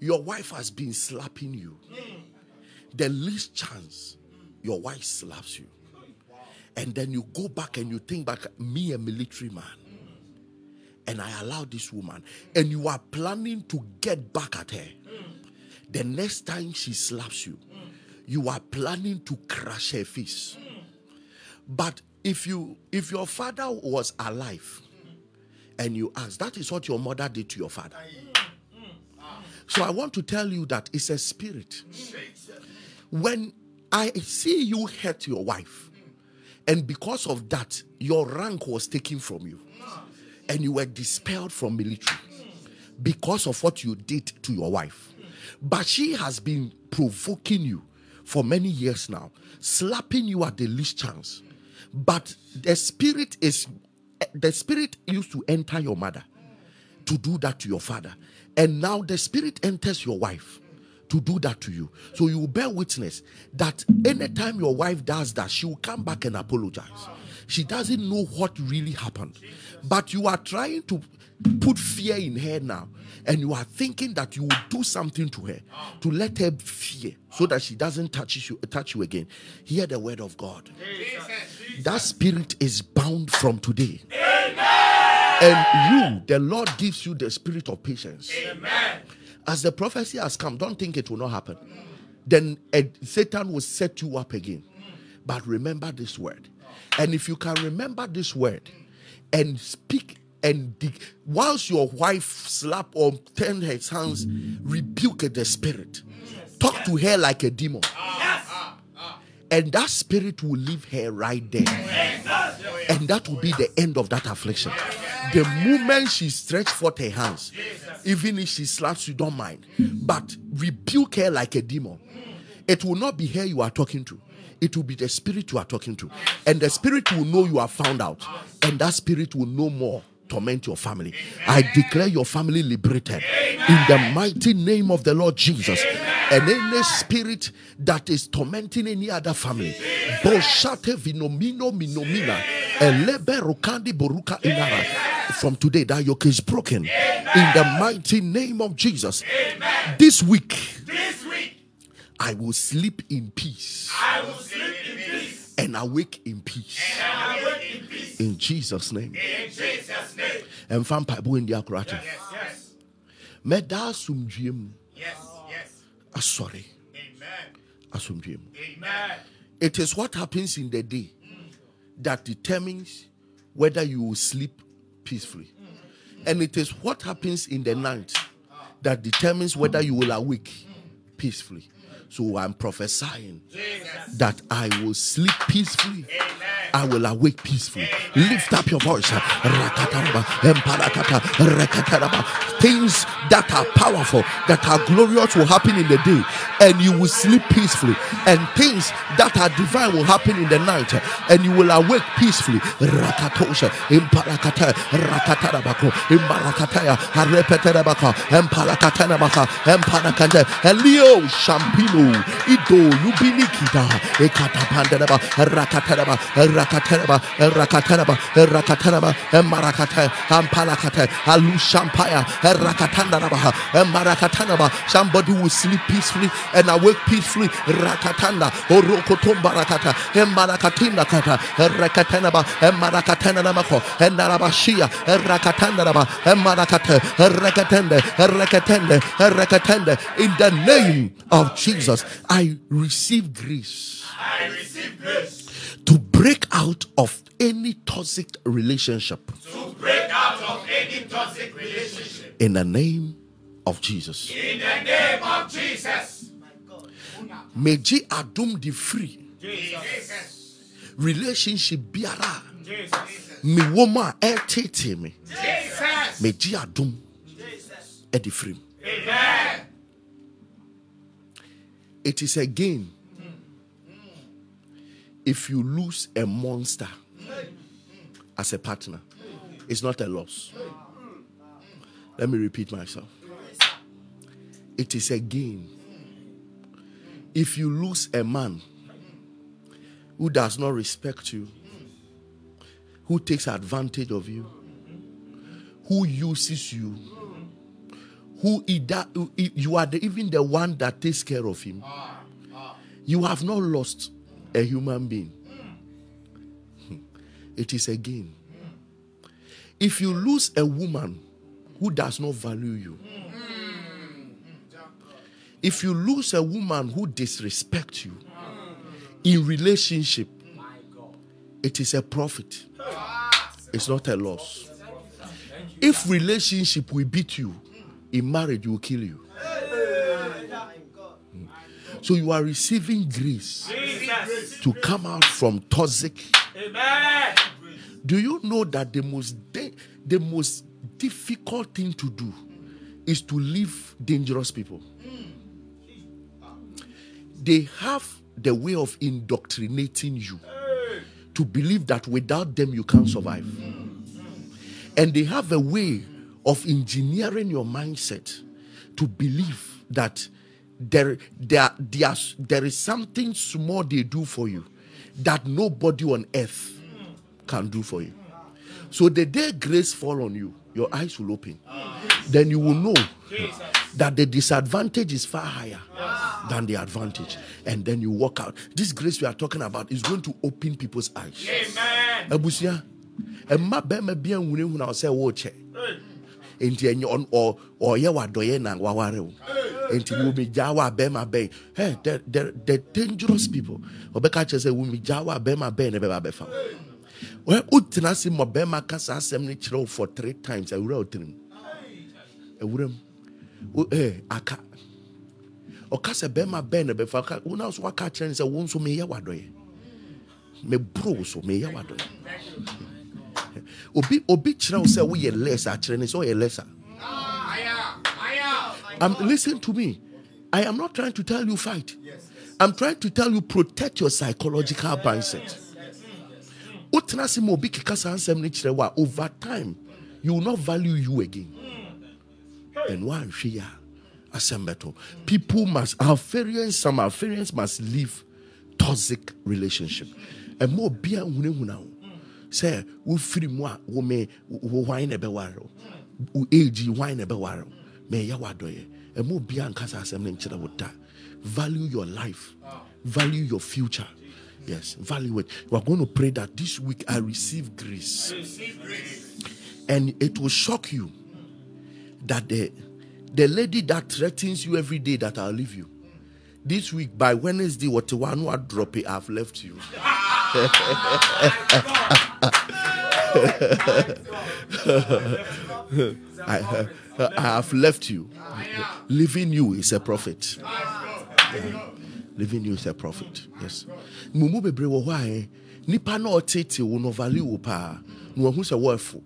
Your wife has been slapping you. The least chance your wife slaps you. And then you go back and you think back, me a military man. And I allow this woman. And you are planning to get back at her. The next time she slaps you, you are planning to crush her face. But if you if your father was alive and you ask, that is what your mother did to your father. So I want to tell you that it's a spirit. When I see you hurt your wife, and because of that, your rank was taken from you, and you were dispelled from military because of what you did to your wife. But she has been provoking you for many years now, slapping you at the least chance. But the spirit is the spirit used to enter your mother to do that to your father. And now the spirit enters your wife to do that to you. So you bear witness that anytime your wife does that, she will come back and apologize. She doesn't know what really happened. But you are trying to put fear in her now. And you are thinking that you will do something to her to let her fear so that she doesn't touch you, touch you again. Hear the word of God. That spirit is bound from today. And you, the Lord gives you the spirit of patience. As the prophecy has come, don't think it will not happen. Then eh, Satan will set you up again. But remember this word. And if you can remember this word and speak and dig, whilst your wife slap or turn her hands, rebuke the spirit. Talk to her like a demon. And that spirit will leave her right there. And that will be the end of that affliction. The moment she stretch forth her hands, even if she slaps you, don't mind. But rebuke her like a demon. It will not be her you are talking to. It will be the spirit you are talking to. And the spirit will know you are found out. And that spirit will no more torment your family. I declare your family liberated in the mighty name of the Lord Jesus. And any spirit that is tormenting any other family, Boshate vinomino minomina, elebe rokandi boruka. From today, that yoke is broken in the mighty name of Jesus. Amen. This week, This week, I will sleep in peace I will sleep in peace and awake in peace. and awake in peace. In Jesus' name. In Jesus' name. And fan mpaebɔ ndi akorate. Yes, yes, Mɛda asomdwie mu. yes, yes. Ah, Asɔre. Amen. Ah, asomdwie mu. Amen. It is what happens in the day that determines whether you will sleep peacefully. And it is what happens in the night that determines whether you will awake peacefully. So I'm prophesying that I will sleep peacefully. I will awake peacefully. Lift up your voice. Things that are powerful, that are glorious will happen in the day, and you will sleep peacefully. And things that are divine will happen in the night, and you will awake peacefully. Elio, shampino, ido, Rakatanaba, Rakatanaba, Rakatanaba, Marakata, Ampalakata, Alushampaya, Rakatanaba, Marakatanaba. Somebody will sleep peacefully and awake peacefully. Rakatanda, Orokotomba Rakata, Marakatina Kata, Rakatanaba, Marakatanamako, and Narabashia, Rakatanaba, Marakata, Rakatende, Rakatende, Rakatende. In the name of Jesus, I receive grace I receive grace to break out of any toxic relationship to break out of any toxic relationship. in the name of Jesus. In the name of Jesus. Meji adum di free Jesus. relationship biara Jesus. me woman eh, ɛtete me Jesus. megye adom ɛde firi mu Amen. it is a gain if you lose a monster as a partner it's not a loss. Let me repeat myself. It is a gain. If you lose a man who does not respect you who takes advantage of you who uses you who either you are the, even the one that takes care of him you have not lost a human being. Hmm. It is a gain if you lose a woman who does not value you if you lose a woman who disrespects you in relationship it is a profit. It's not a loss. If relationship will beat you in marriage will kill you so you are receiving grace to come out from toxic. Amen. do you know that the most da- the most difficult thing to do is to leave dangerous people? They have the way of indoctrinating you to believe that without them you can't survive. And they have a way of engineering your mindset to believe that there, there, there, there is something small they do for you that nobody on earth can do for you. So the day grace fall on you, your eyes will open. Then you will know that the disadvantage is far higher than the advantage. And then you walk out. This grace we are talking about is going to open people's eyes. Amen. abusua ɛma bɛrima bi ahunahuna wo sɛ wokyɛ enti ɛnyɛ ɔn- ɔ- ɔyɛ na waware enti womegyaa wo a bɛrima bɛn hey, the, the, the dangerous people. Ɔbɛka kyerɛ sɛ womegyaa wo a bɛrima bɛn na ɛbɛba bɛfa wotena ase ma bɛrima ka for three times. Awura wo tirim awuram aka. Ɔka sɛ bɛrima bɛn na ɛbɛfa Ɔka- wo na so waka kyerɛ no sɛ wo nso meyɛ wadɔyɛ meboro wo so meyɛ wadɔyɛ obi obi kyerɛ wo sɛ woyɛ less akyerɛ ne lesser um, listen to me i am not trying to tell you fight i'm trying to tell you protect your psychological mindset wotena ma obi keka saa nsɛm no kyerɛ wo over time you will not value you again and woanhwɛ yi a asɛm bɛtɔ people must alpharians some alpharians must leave toxic relationship ɛma obia hunahuna wo sɛ wofiri mu a wome wo hwan na ɛbɛware wo age hwan na ɛbɛware mɛyɛ wadɔyɛ ɛma obia nka saa asɛm no nkyerɛ wo da value your life value your future yes value it we are going to pray that this week i receive grace Receive grace. and it will shock you that the the lady that threatens you every day that I'll leave you. This week by Wednesday, what one drop it, I've left you. <laughs> I, uh, I have left you. Leaving you is a profit. Leaving you is a profit. Yes. Mumu bebre hɔ a ɛ, nipa na ɔtete wo no value wo paa. Na sɛ wɔafo.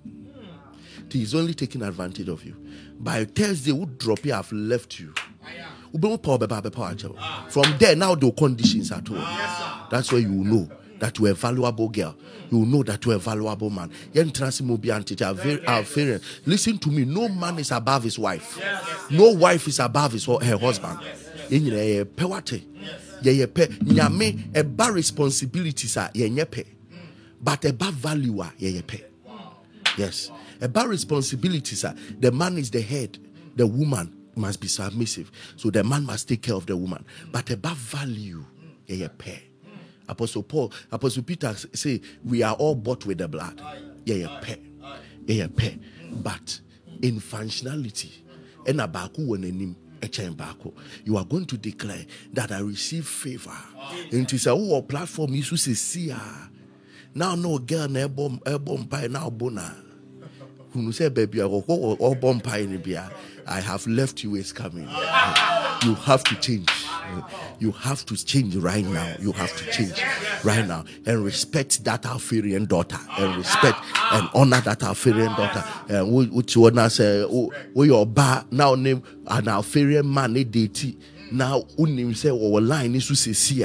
He is only taking advantage of you. By Thursday, would drop you, I have left you. Wobɛhu pa ɔbɛba abɛpa akyɛ wo. From there, now the conditions at all. That's where you will know that you're a valuable girl. You know that you're a valuable man. Listen to me. No man is above his wife. No wife is above his her husband. Nyame ɛba responsibilities a yɛnyɛ pɛ. but about value ah, a yɛyɛ pɛ yes about responsibilities a the man is the head the woman must be submissive so the man must take care of the woman but about value yɛyɛ pɛ apostle paul apostle peter say we are all bought with the blood. Yɛyɛ pɛ yɛyɛ pɛ but in functionality you are going to declare that i receive favour nti sɛ wowɔ oh, platform yi so sɛsi a now no girl na ɛbɔ ɛbɔ mpae na ɔbɔ na hunu sɛ baabi a wɔkɔ ɔbɔ mpae no bia i have left you is coming. You have to change. You have to change right now. You have to change right now and respect that Alpharian daughter and respect and honor that Alpharian daughter. And you wanna say we your ba now name an Alpharian man now unim say or line is to see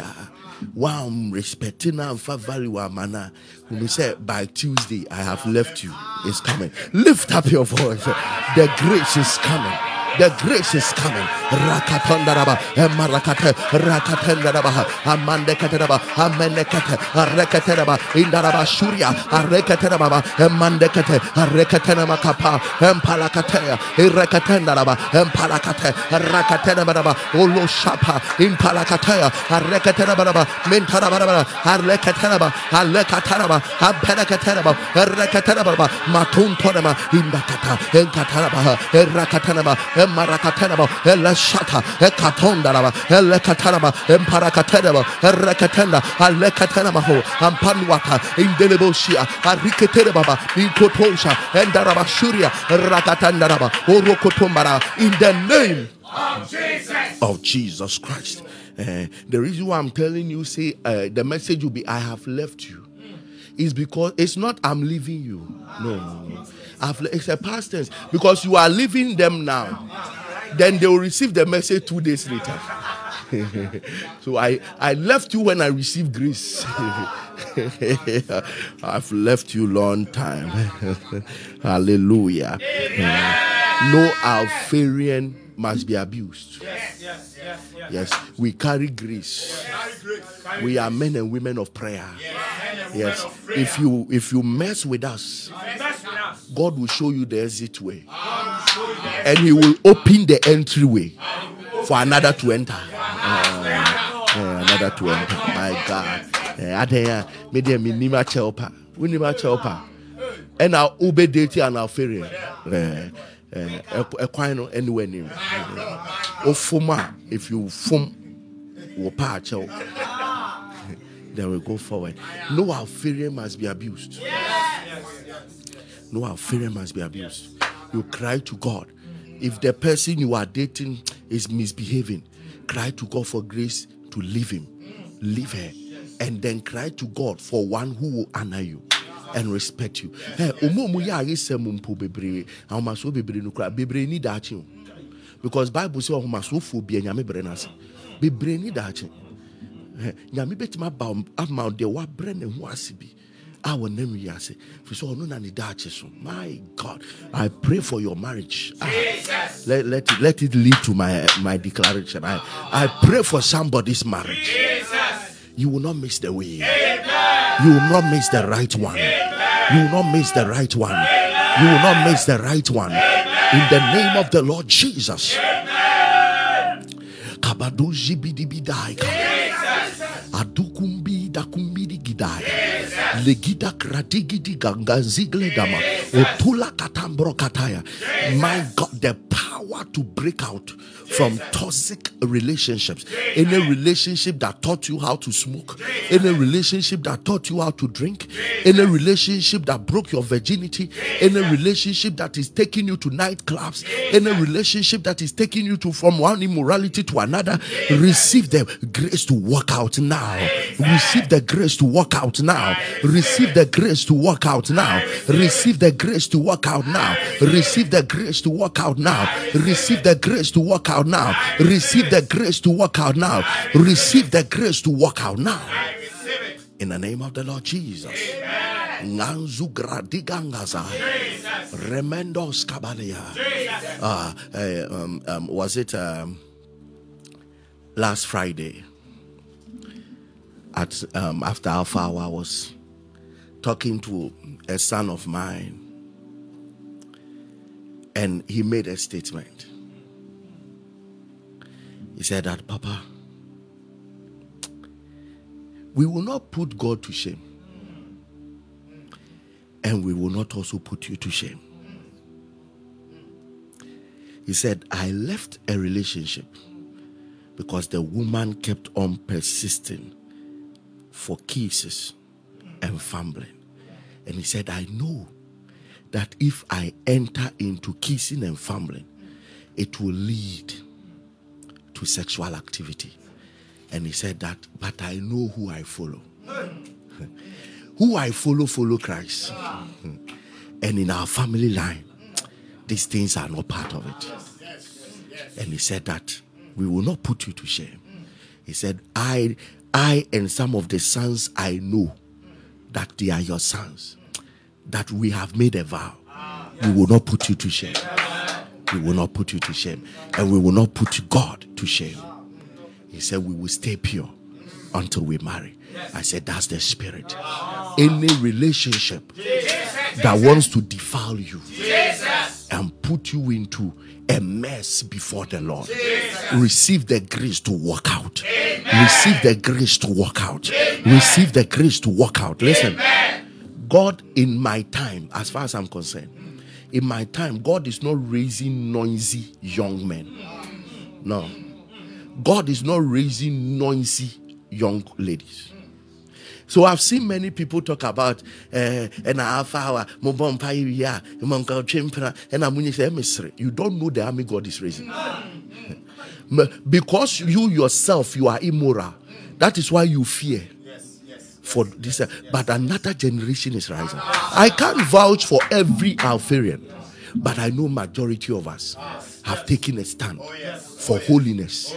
wow respecting and value amana you say by Tuesday I have left you. It's coming. Lift up your voice. The grace is coming the grace is coming. Rakatondaraba, Emarakate, Rakatendaraba, Amandekateraba, Amenekate, Arekateraba, Indaraba Shuria, Arekateraba, Emandekate, Arekatenama Kapa, Empalakatea, Irekatendaraba, Empalakate, Rakatenaba, Olo Shapa, Impalakatea, Arekateraba, Mintaraba, Arlekateraba, Alekataraba, Ampenekateraba, Rekateraba, Matun Tonema, Indakata, Enkataraba, Erakatanaba, Marakatanaba, Elashata, Ekatondaraba, Elekatanaba, Emparakateba, Erekatenda, Alekatanamaho, Ampanwata, Indeleboshia, Ariketereba, Inkotosha, Endaraba Shuria, Rakatandaraba, Orokotombara, in the name Of Jesus. of Jesus Christ. Eh, the reason why I'm telling you, say uh, the message will be, I have left you, is because it's not I'm leaving you. No, no, no. I've, it's a past tense because you are leaving them now. Then they will receive the message two days later. <laughs> so I, I left you when I received grace. <laughs> I've left you long time. <laughs> Hallelujah. Hmm. No Alpharian must be abused. Yes, yes, yes, Yes, we carry grace. We are men and women of prayer. Yes, if you if you mess with us, God will show you the exit way, and He will open the entryway for another to enter. Uh, uh, another to enter. My God. Uh, adan a me deɛ menim akyɛw pa wonim akyɛw pa ɛna wobɛdate an alfaria ɛkwan no ɛne if you fom akyɛw then we go forward. No alfaria must be abused. No alfaria must be abused. You cry to god. If the person you are dating is misbehaving cry to god for grace to leave him. Leave her. And then cry to god for one who will honor you and respect you. Hey, omo omo yɛ ayesɛm mpo bebree. Ahomasoɔ bebree no kora. Bebree ni daakye o. Because bible sɛ ahomasoɔfoɔ bia nyame brɛ no ase bebree ni daakye nyame bɛtumi aba ama wo deɛ wabrɛ ne ho ase bi a wɔnam wiase firi sɛ ɔno na ne daakye so. My god i pray for your marriage. Ah, let, let, it, let it lead to my, my declaration. I, I pray for somebody's marriage. You will not miss the way. You will not miss the right one. You will not miss the right one. You will not miss the right one. In the name of the lord jesus. Ka. Adukumbi dakumbidi gidaya Legida kradigidi ganganzigle dama. Otula katambro kataya. My God, the power to break out from toxic relationships. Any relationship that taught you how to smoke, any relationship that taught you how to drink, any relationship that broke your virginity, any relationship that is taking you to nightclubs, any relationship that is taking you to from one immorality to another, receive the grace to walk out now. Receive the grace to walk out now. Receive the grace to walk out now. Receive the grace to walk out now. Receive the grace to walk out now. Receive the grace to walk out now. Receive the grace to walk out now. Receive the grace to walk out now. In the name of the Lord Jesus. Remendos. Ah, eh, um, um, was it um, last Friday? At um, after Alpha Hour, I was talking to a son of mine, and he made a statement. He said that, Papa, we will not put God to shame, and we will not also put you to shame. He said, I left a relationship because the woman kept on persisting for kisses and fumbling. And he said, I know that if I enter into kissing and fumbling, it will lead to sexual activity. And he said that, but I know who I follow. <laughs> who I follow, follow Christ. <laughs> and in our family line, these things are not part of it. And he said that we will not put you to shame. He said, I, I and some of the sons I know that they are your sons, that we have made a vow. We will not put you to shame. We will not put you to shame. And we will not put God to shame. He said, We will stay pure until we marry. I said, That's the spirit. Any relationship that wants to defile you and put you into a mess before the Lord, receive the grace to walk out. Receive the grace to walk out. Receive the grace to walk out. Listen, God, in my time, as far as I'm concerned, in my time, God is not raising noisy young men. No. God is not raising noisy young ladies. So I've seen many people talk about uh, and alpha and you don't know the army God is raising. <laughs> because you yourself you are immoral. That is why you fear for this. But another generation is rising. I can't vouch for every Alpharian, but I know majority of us have taken a stand for holiness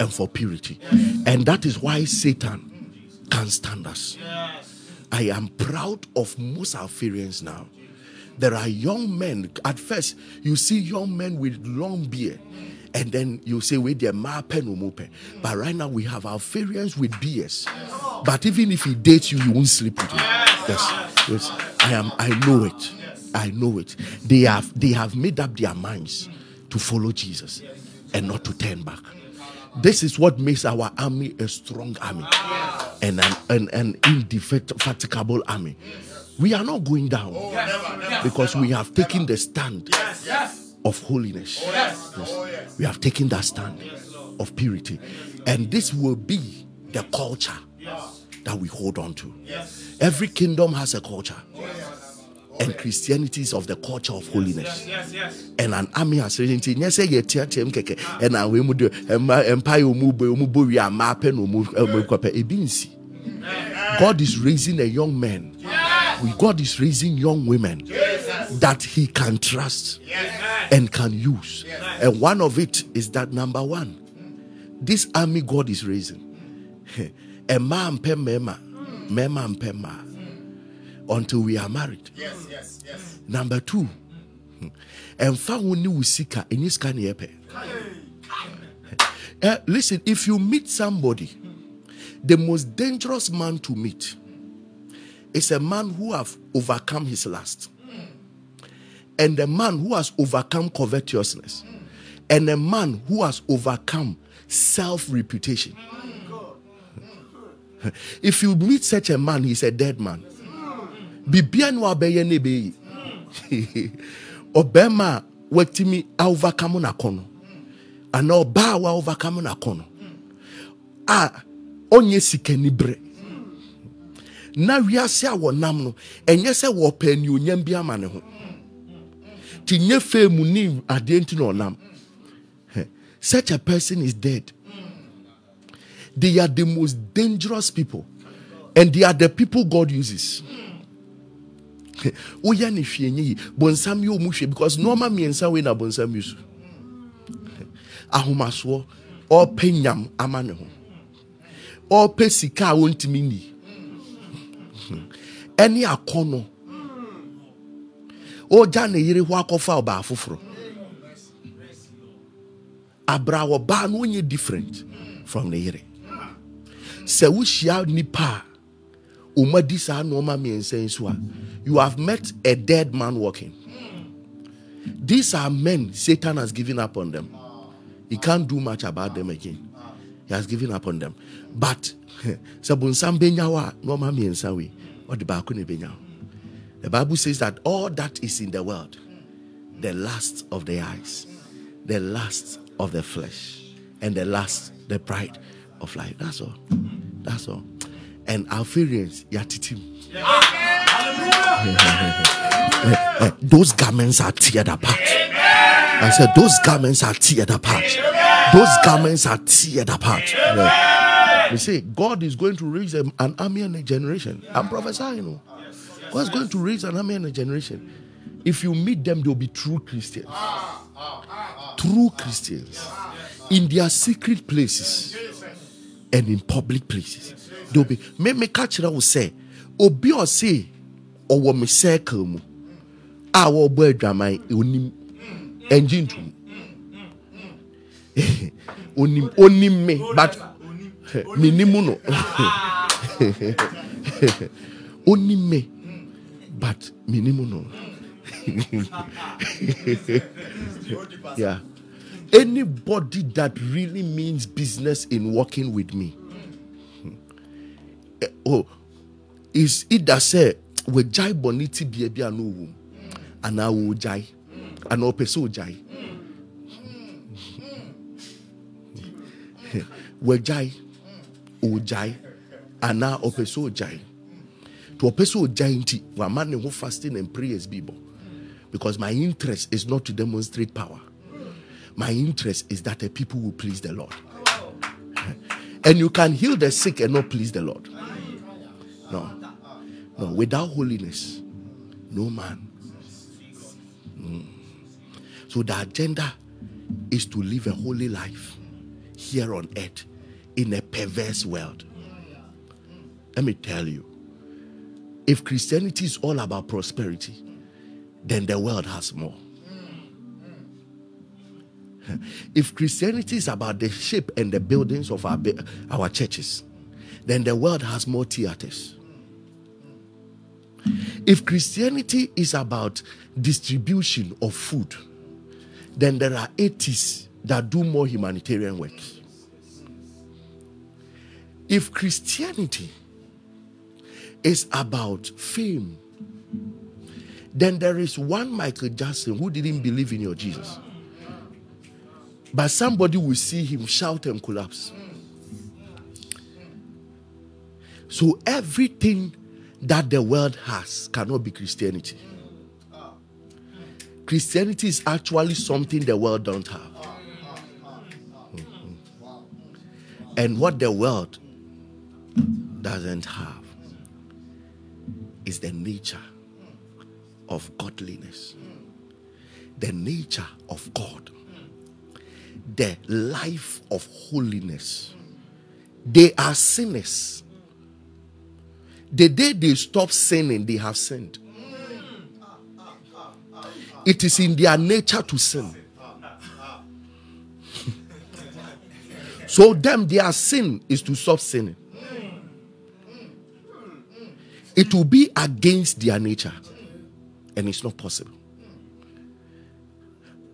and for purity, and that is why Satan can't stand us. I am proud of most Alpharians now. There are young men. At first, you see young men with long beard, and then you say, "Wait, they're mape no mope." But right now, we have Alpharians with beards. But even if he dates you, you won't sleep with him. Yes, yes. I am. I know it. I know it. They have. They have made up their minds to follow Jesus and not to turn back. This is what makes our army a strong army and an, an, an indefatigable army. We are not going down because we have taken the stand of holiness. Oh, oh, yes. We have taken that stand of purity. And this will be the culture that we hold on to. Every kingdom has a culture. Oh, and Christianity is of the culture of holiness. And an army has risen. Yes, say ye tia tia mkeke. And I we mudu empire umu bo we are mapping umu umu kwape. God is raising a young man. We- God is raising young women that He can trust and can use. And one of it is that number one, this army God is raising. <laughs> A man per mema, ma, until we are married. Number two, ɛmfa wo ne wo sika ɛnyɛ sika ne yɛpɛ Eh, listen if you meet somebody the most dangerous man to meet is a man who have overcome his lust. And a man who has overcome covetousness. And a man who has overcome self-reputation. If you meet such a man he's a dead man. Bibia ne wabɛyɛ ne bɛyi ɔbɛrima a overcome n'akɔnɔ anaa ɔbaa a overcome n'akɔnɔ a ɔnyɛ sikani na wiase a wɔnam no ɛnyɛ sɛ wɔpɛ anuonyam bi ama ne ho. Nti nyɛ mu ne adeɛ nti na ɔnam. Such a person is dead. They are the most dangerous people and they are the people god uses. Woyɛ ne hwee nyɛ yi bonsam yɛ ɔmu because nɔɔma mmiɛnsa wei na bonsam yi so. Ahomasoɔ ɔrepɛ nyam ama ne ho. Ɔrepɛ sika a wɔntumi ɛne akɔnɔ ɔgya ne yere hɔ akɔfa ɔbaa foforɔ abrawɔ baa no ɔnyɛ different from ne yere sɛ wohyia nipa a umadi saa nneɛma mmiɛnsa a you have met a dead man walking. These are men satan has given up on them. He can't do much about them again. He has given up on them. But sɛ bonsam bɛnya wo a mmiɛnsa wei na ɛbɛnya the bible says that all that is in the world the lust of the eyes the lust of the flesh and the lust the pride of life that's all that's all and our Alpharians, yatitim. <laughs> Eh, eh, those garments are teared apart. I said, Those garments are teared apart. Those garments are teared apart. We say, God is going to raise an army and a generation. I'm prophesying. You know. God's going to raise an army and a generation. If you meet them, they'll be true Christians. Ah, ah, ah, true Christians. In their secret places and in public places de obi me meka kyerɛ wo sɛ obi ɔse ɔwɔ me circle mu a wɔrebɔ adwaman onim mm, mm, ɛngye ntom mm, <laughs> onim onim me but menim no onim me but menim no yeah anybody that really means business in working with me oh is either sɛ wɔgyae bɔne ti bia bi a no wɔ mu anaa wɔgyae anaa ɔpɛ sɛ ɔgyae wɔgyae ɔgyae anaa ɔpɛ sɛ ɔgyae to ɔpɛ sɛ ɔgyae nti wama ne ho fasting and prayers bi bɔ because my interest is not to demonstrate power my interest is that the people will please the lord and you can heal the sick and not please the lord no. No. Without holiness, no man. Mm. So the agenda is to live a holy life here on earth in a perverse world. Let me tell you if Christianity is all about prosperity, then the world has more. <laughs> If Christianity is about the shape and the buildings of our, our churches, then the world has more theaters. If Christianity is about distribution of food, then there are atheists that do more humanitarian work. If Christianity is about fame, then there is one Michael Jackson who didn't believe in your Jesus. But somebody will see him shout and collapse. So everything that the world has cannot be Christianity. Christianity is actually something the world don't have. Mm-hmm. And what the world doesn't have is the nature of godliness, the nature of God, the life of holiness. They are sinners the day they stop sinning, they have sinned. It is in their nature to sin. <laughs> so, them, their sin is to stop sinning. It will be against their nature, and it's not possible.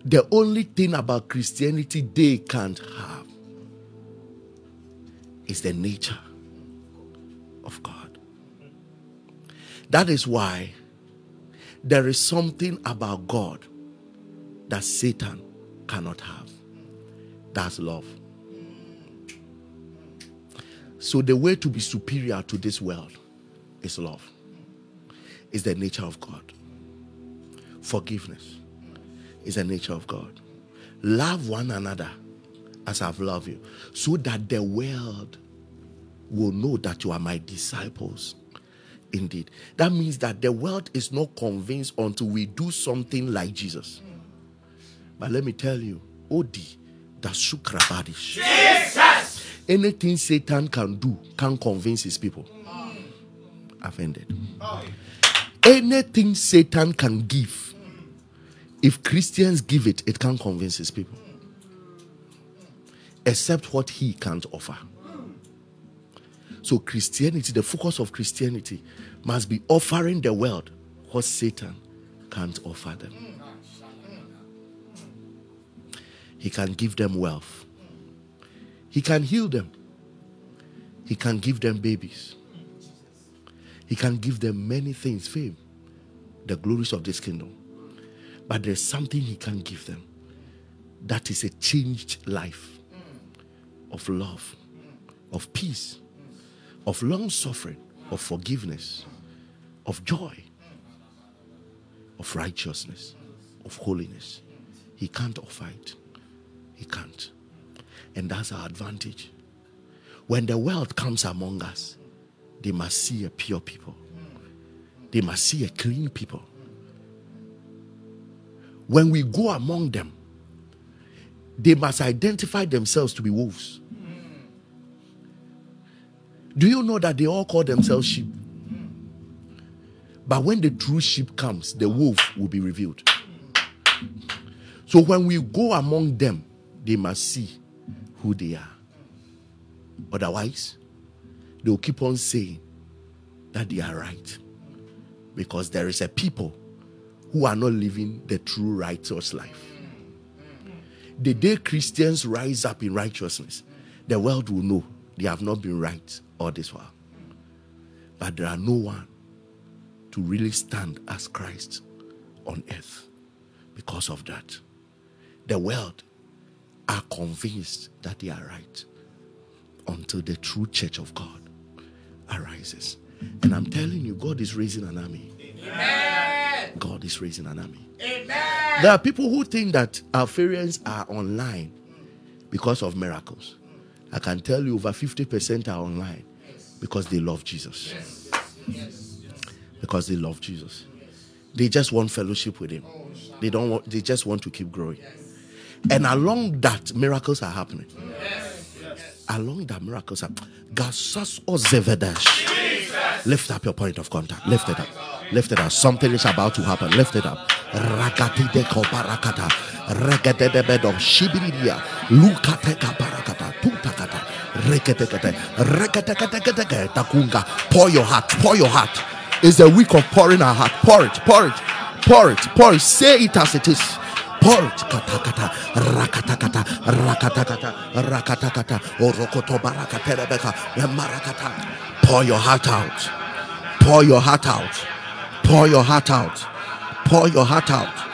The only thing about Christianity they can't have is the nature of God. That is why there is something about God that Satan cannot have. That's love. So, the way to be superior to this world is love, is the nature of God. Forgiveness is the nature of God. Love one another as I've loved you, so that the world will know that you are my disciples indeed. That means that the world is not convinced until we do something like Jesus. But let me tell you, Odi, the Sukrabadish. Jesus! Anything Satan can do can convince his people. Mm. Offended. Anything Satan can give, if Christians give it, it can't convince his people. Except what he can't offer. So, Christianity, the focus of Christianity, must be offering the world what Satan can't offer them. He can give them wealth, He can heal them, He can give them babies, He can give them many things fame, the glories of this kingdom. But there's something He can give them that is a changed life of love, of peace, of long suffering, of forgiveness, of joy, of righteousness, of holiness. He can't offer it. He can't. And that's our advantage. When the world comes among us, they must see a pure people, they must see a clean people. When we go among them, they must identify themselves to be wolves. Do you know that they all call themselves sheep? But when the true sheep comes, the wolf will be revealed. So when we go among them, they must see who they are. Otherwise, they'll keep on saying that they are right. Because there is a people who are not living the true righteous life. The day Christians rise up in righteousness, the world will know they have not been right all this while. But there are no one to really stand as Christ on earth because of that. The world are convinced that they are right until the true church of God arises. And I'm telling you, God is raising an army. God is raising an army. There are people who think that Alpharians are online because of miracles. I can tell you over 50% are online because they love Jesus. Because they love Jesus. They just want fellowship with him. They don't want they just want to keep growing. And along that, miracles are happening. Along that, miracles um, are Gasas or oh, Zevedash. Lift up your point of contact. Lift it up. Lift it up. Something is about to happen. Lift it up. Rakati de barakata. Regate de bedom. Shibiridia. Lukateka barakata. Tutakata. Reketekete. Reketekete. Takunga. Pour your heart. Pour your heart. It's a week of pouring our heart. Pour it. Pour it. Pour it. Pour it. Say it as it is. Pour it. Kata kata. Rakata kata. Rakata kata. Rakata kata. Orokoto barakata rebeka. Marakata. Pour your heart out. Pour your heart out. Pour your heart out. Pour your heart out.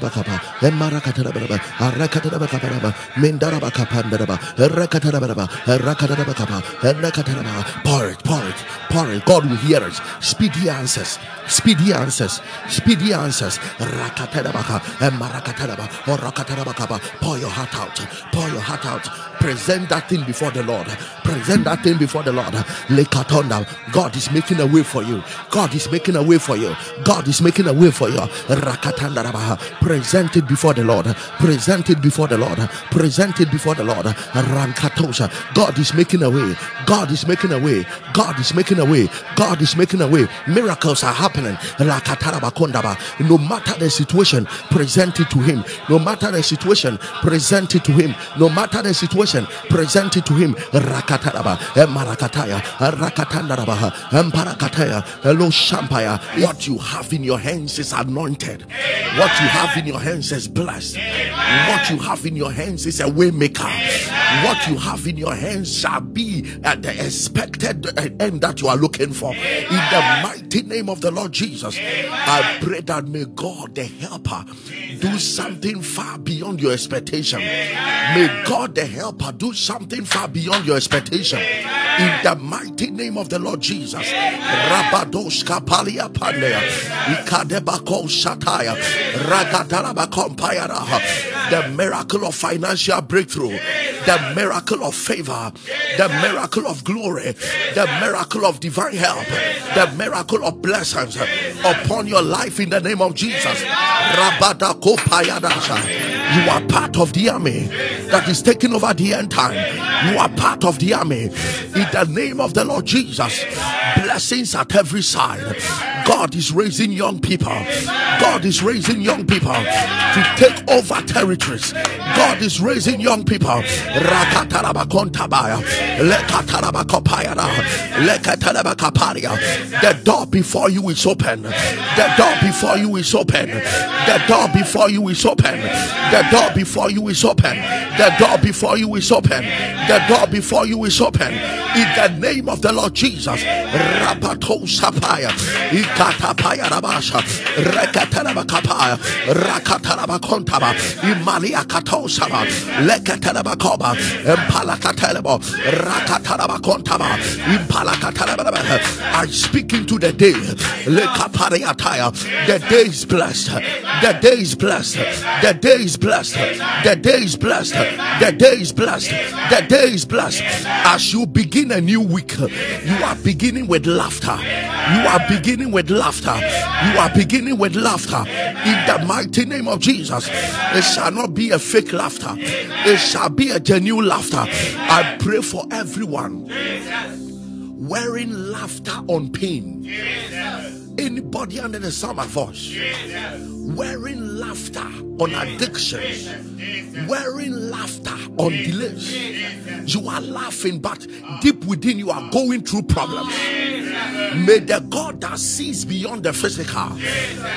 Andekaterabakaba. Emarakaterabere. Arakaterabakaba. Mindarabakapandaraba. Rakaterabere. Rakaterabakaba. Rakateraba. Pour it, pour it, pour it. God will hear us. Speedy answers. Speedy answers. Speedy answers. Rakaterabaka. Emarakateraba. Eh, or oh, Rakaterabakaba. Pour your heart out. Pour your heart out. Present that thing before the Lord. Present that thing before the Lord. Lekatonda. God is making a way for you. God is making a way for you. God is making a way for you. Rakatandarabaha. Present it before the Lord. Present it before the Lord. Present it before the Lord. Rankatosha. God is making a way. God is making a way. God is making a way. God is making a way. Miracles are happening. Rakatarabakondaba. No matter the situation, present it to Him. No matter the situation, present it to Him. No matter the situation, present it to Him. Emarakataya. Eh, eh, Rakatandaraba. Emparakataya. Eh, Hello, Shampaya. What you have in your hands is anointed. What you have in your hands is blessed. What you have in your hands is a waymaker. What you have in your hands shall be at the expected end that you are looking for. In the mighty name of the Lord Jesus, I pray that may God, the helper, do something far beyond your expectation. May God, the helper, do something far beyond your expectation. In the mighty name of the Lord Jesus. Rabadoshka palia pandea. Ikadebako shataya. Ragadaraba. The miracle of financial breakthrough the miracle of favor, the miracle of glory, the miracle of divine help, the miracle of blessings upon your life in the name of Jesus. Rabada kopayadasha. You are part of the army that is taking over the end time. You are part of the army in the name of the Lord Jesus. Blessings at every side. God is raising young people. God is raising young people to take over territories. God is raising young people. The door before you is open. The door before you is open. The door before you is open. The door before you is open. The door before you is open. The door before you is open. In the name of the Lord Jesus. Ikatapaya Rabasha. Rekatanaba Kapaya. Rakatanaba Kontaba. Imalia Katosaba. Lekatanaba Koba. Impalakatanaba. Rakatanaba Kontaba. Impalakatanaba. I speak into the day. Lekapariataya. The day is blessed. The day is blessed. The day is blessed. The day is blessed. The day is blessed. The day is blessed. As you begin a new week, you are beginning with laughter. You are beginning with laughter. You are beginning with laughter. In the mighty name of Jesus, it shall not be a fake laughter, it shall be a genuine laughter. I pray for everyone wearing laughter on pain. Anybody under the sound of voice? Wearing laughter on addictions, wearing laughter on delays. You are laughing, but deep within you are going through problems. May the God that sees beyond the physical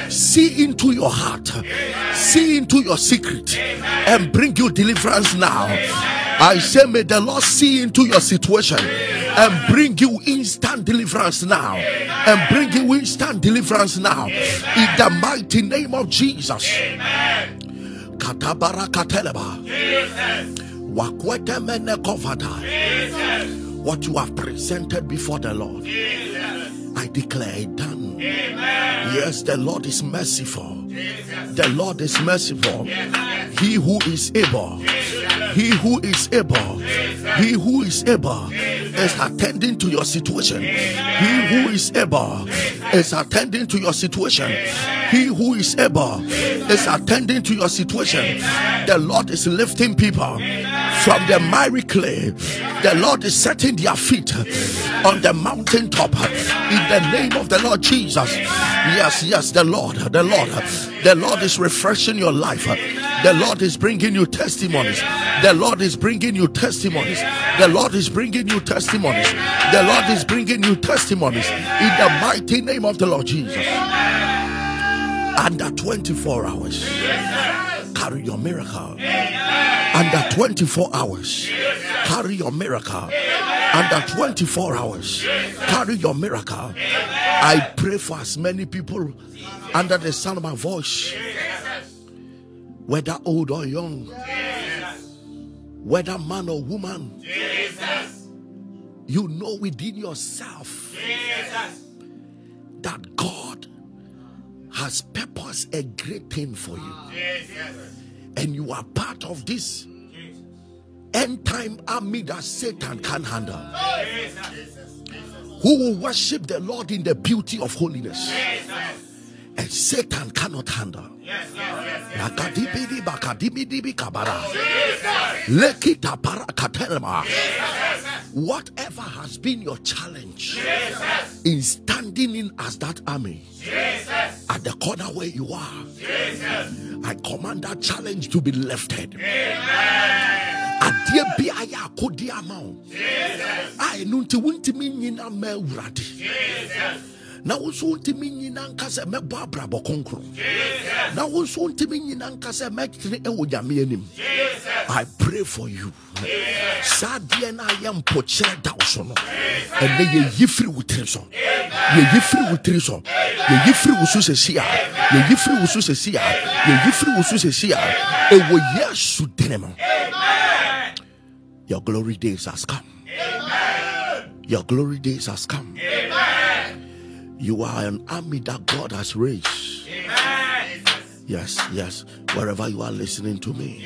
see into your heart, see into your secret, and bring you deliverance now. I say, may the Lord see into your situation and bring you instant deliverance now. And bring you instant deliverance now. In the mighty name of Jesus. Katabara kateleba. Wakwete mene kovada. What you have presented before the Lord. I declare it done. Amen. Yes, the Lord is merciful. The Lord is merciful. He who is able, he who is able, he who is able is attending to your situation. He who is able is attending to your situation. He who is able is attending to your situation. The Lord is lifting people from the miry clay. The Lord is setting their feet on the mountaintop in the name of the Lord Jesus. Yes, yes, the Lord, the Lord, the Lord is refreshing your life. The Lord is bringing you testimonies. The Lord is bringing you testimonies. The Lord is bringing you testimonies. The Lord is bringing you testimonies in the mighty name of the Lord Jesus. Under 24 hours, carry your miracle. Under 24 hours, carry your miracle. Under 24 hours, carry your miracle. I pray for as many people under the sound of my voice, whether old or young, whether man or woman, you know within yourself that God has purposed a great thing for you, and you are part of this end time army that Satan can't handle. Who will worship the Lord in the beauty of holiness, and Satan cannot handle. Bakadibidibi kabara. Lekita parakatelema. Whatever has been your challenge in standing in as that army at the corner where you are, I command that challenge to be lifted. adeɛ bi ayɛ akodi ama wo a ɛno nti wontumi nyina ma awurade na wo nso nyina nka sɛ mɛbɔ abrabɔ kronkron. Na wo nso nyina nka sɛ mɛtene ɛwɔ nyame anim. I pray for you. Saa adeɛ no ayɛ mpokyerɛ da wo so no ɛnɛ yɛyi firi wo tiri so. Yɛyi firi wo tiri so. Yɛyi firi wo so sɛsi a yɛyi firi wo so sɛsi a yɛyi firi wo so sɛsi a ɛwɔ yesu dene mu. Your glory days has come. Your glory days has come. You are an army that God has raised. Yes, yes. Wherever you are listening to me,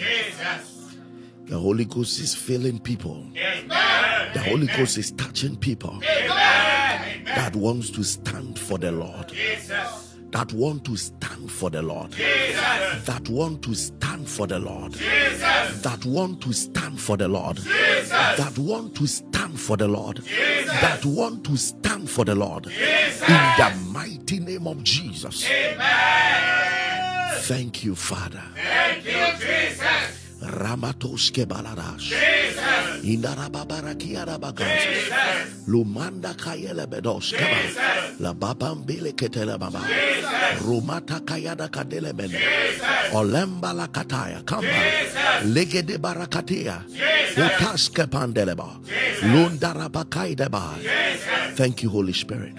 The Holy Ghost is filling people. The Holy Ghost is touching people that wants to stand for the Lord. That want to stand for the Lord. That want to stand for the Lord. That want to stand for the Lord. That want to stand for the Lord. That want to stand for the Lord. In the mighty name of Jesus. Amen. Thank you, Father. Ramatoske baladash. Indarababarakiarabagas. Lumanda kayele bedos. La babambile ketele baba. Rumata kayada kadele bene. Olemba la kataya kamba. Legede barakatia. Utaske pandeleba. Lundarabakaideba. Thank you, Holy Spirit.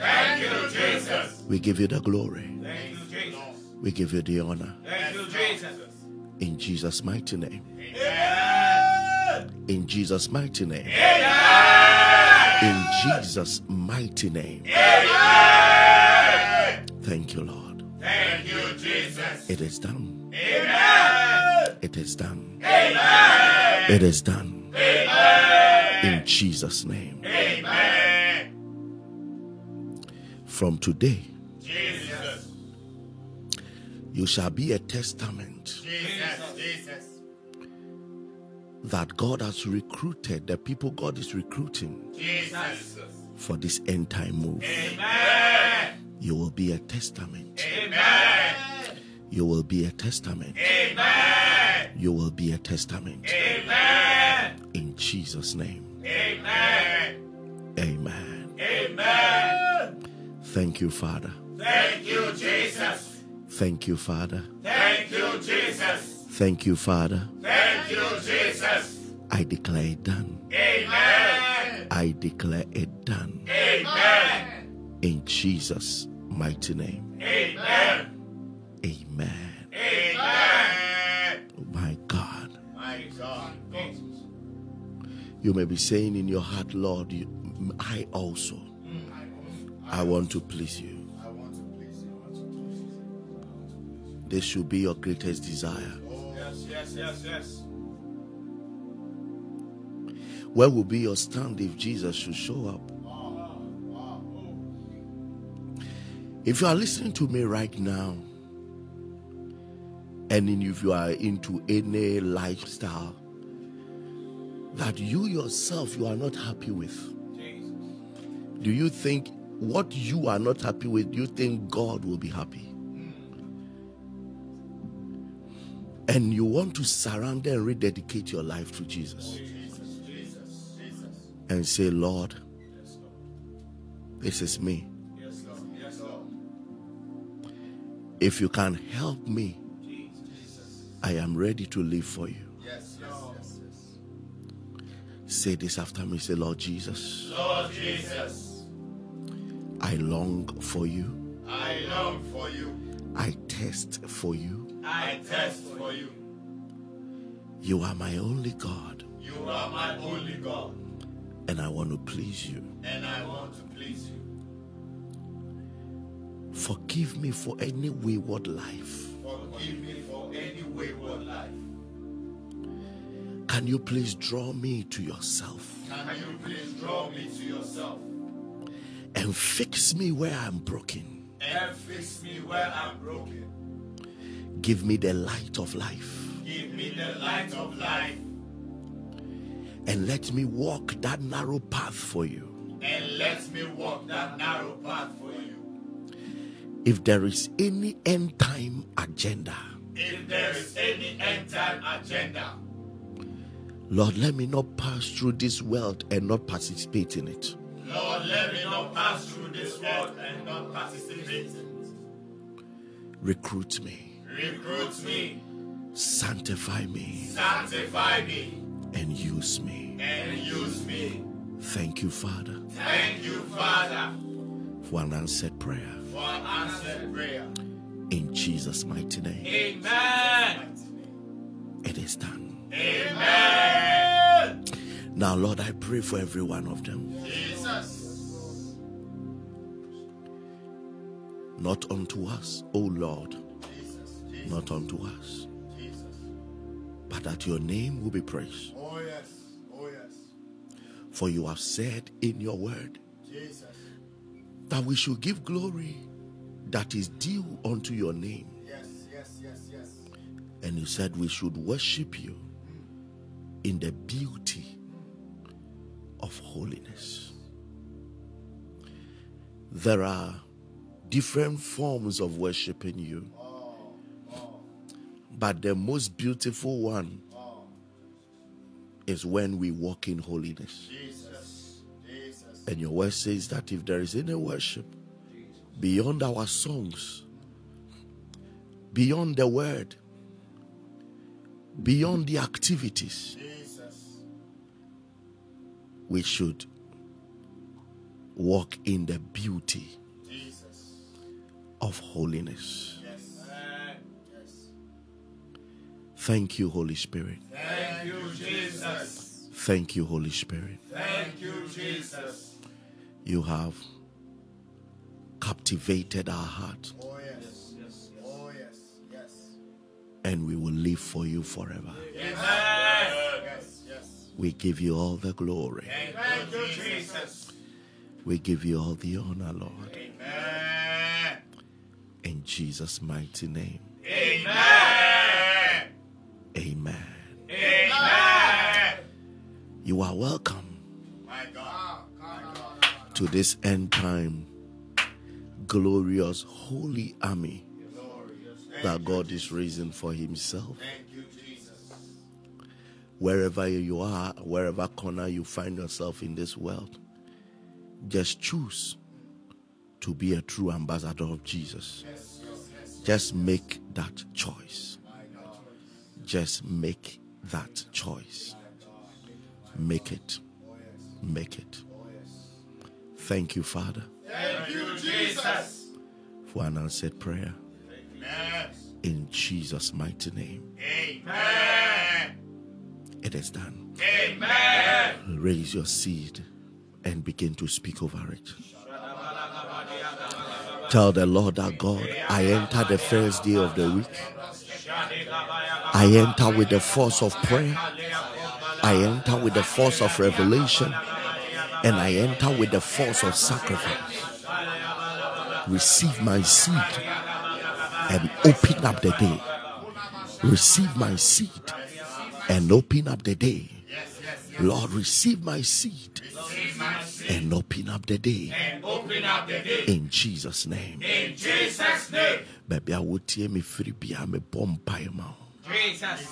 We give you the glory. We give you the honor. In Jesus' mighty name. In Jesus' mighty name. In Jesus' mighty name. Thank you, Lord. Thank you, Jesus. It is done. Amen. It is done. Amen. It is done. Amen. In Jesus' name. Amen. From today, Jesus. you shall be a testament Jesus. Jesus. that God has recruited, the people God is recruiting Jesus. for this end time move. Amen. You will be a testament. Amen. You will be a testament. Amen. You will be a testament. Amen. In Jesus' name. Amen. Amen. Amen. Thank you, Father. Thank you, Jesus. Thank you, Father. Thank you, Jesus. Thank you, Father. Thank you, Jesus. I declare it done. Amen. I declare it done. Amen. In Jesus' mighty name. Amen. Amen. Amen. Oh my God. My God. You may be saying in your heart, Lord, you, I also. Mm, I want to please you. This should be your greatest desire. Yes, yes, yes, yes. Where will be your stand if Jesus should show up? If you are listening to me right now, and if you are into any lifestyle that you yourself you are not happy with, do you think what you are not happy with, do you think God will be happy? And you want to surrender and rededicate your life to Jesus and say, Lord, this is me. Yes, Lord. Yes, Lord. If you can help me, I am ready to live for you. Say this after me. Say, Lord Jesus, Lord Jesus, I long for you. I long for you. I test for you. I test for you. You are my only God, You are my only God, and I want to please you. and I want to please you. Forgive me for any wayward life. Forgive me for any wayward life. Can you please draw me to yourself Can you please draw me to yourself and fix me where I'm broken? and fix me where I'm broken? Give me the light of life Give me the light of life and let me walk that narrow path for you. and let me walk that narrow path for you. If there is any end time agenda, If there is any end time agenda, Lord, let me not pass through this world and not participate in it. Lord, let me not pass through this world and not participate. in it. Recruit me, Recruit me, sanctify me, sanctify me, and use me. and use me. Thank you, Father, Thank you, Father, for an answered prayer. for an answered prayer. In Jesus' mighty name, Amen. it is done. Amen. Now, Lord, I pray for every one of them. Jesus. Not unto us, O Lord. Not unto us, Jesus. but that your name will be praised. Oh, oh For you have said in your word that we should give glory that is due unto your name. Yes, yes, yes, yes. And you said we should worship you in the beauty of holiness. There are different forms of worshiping you, but the most beautiful one is when we walk in holiness. Jesus, Jesus. And your word says that if there is any worship beyond our songs, beyond the word, beyond the activities, Jesus. we should walk in the beauty of holiness. Thank you, Holy Spirit. Thank you, Jesus. Thank you, Holy Spirit. Thank you, Jesus. You have captivated our heart, Oh, yes. Yes. Oh, yes. Yes. and we will live for you forever. Yes. Yes. Yes. We give you all the glory. Thank you, Jesus. We give you all the honor, Lord. Amen. In Jesus' mighty name. Amen. Amen. Amen. You are welcome My God. To this end time glorious holy army that God is raising for himself. Wherever you are, wherever corner you find yourself in this world, just choose to be a true ambassador of Jesus. Just make that choice. Just make that choice. Make it. Make it. Thank you, Father, Thank you, Jesus. for an answered prayer. Amen. In Jesus' mighty name, Amen. it is done. Amen. Raise your seed and begin to speak over it. Tell the Lord that God, I enter the first day of the week. I enter with the force of prayer. I enter with the force of revelation. And I enter with the force of sacrifice. Receive my seed and open up the day. Receive my seed and open up the day. Lord, receive my seed and open up the day. Open up the day. In Jesus' name. In Jesus' name. Baabi a wotie me firi bia mebɔ mpaeɛ ma wo. Jesus.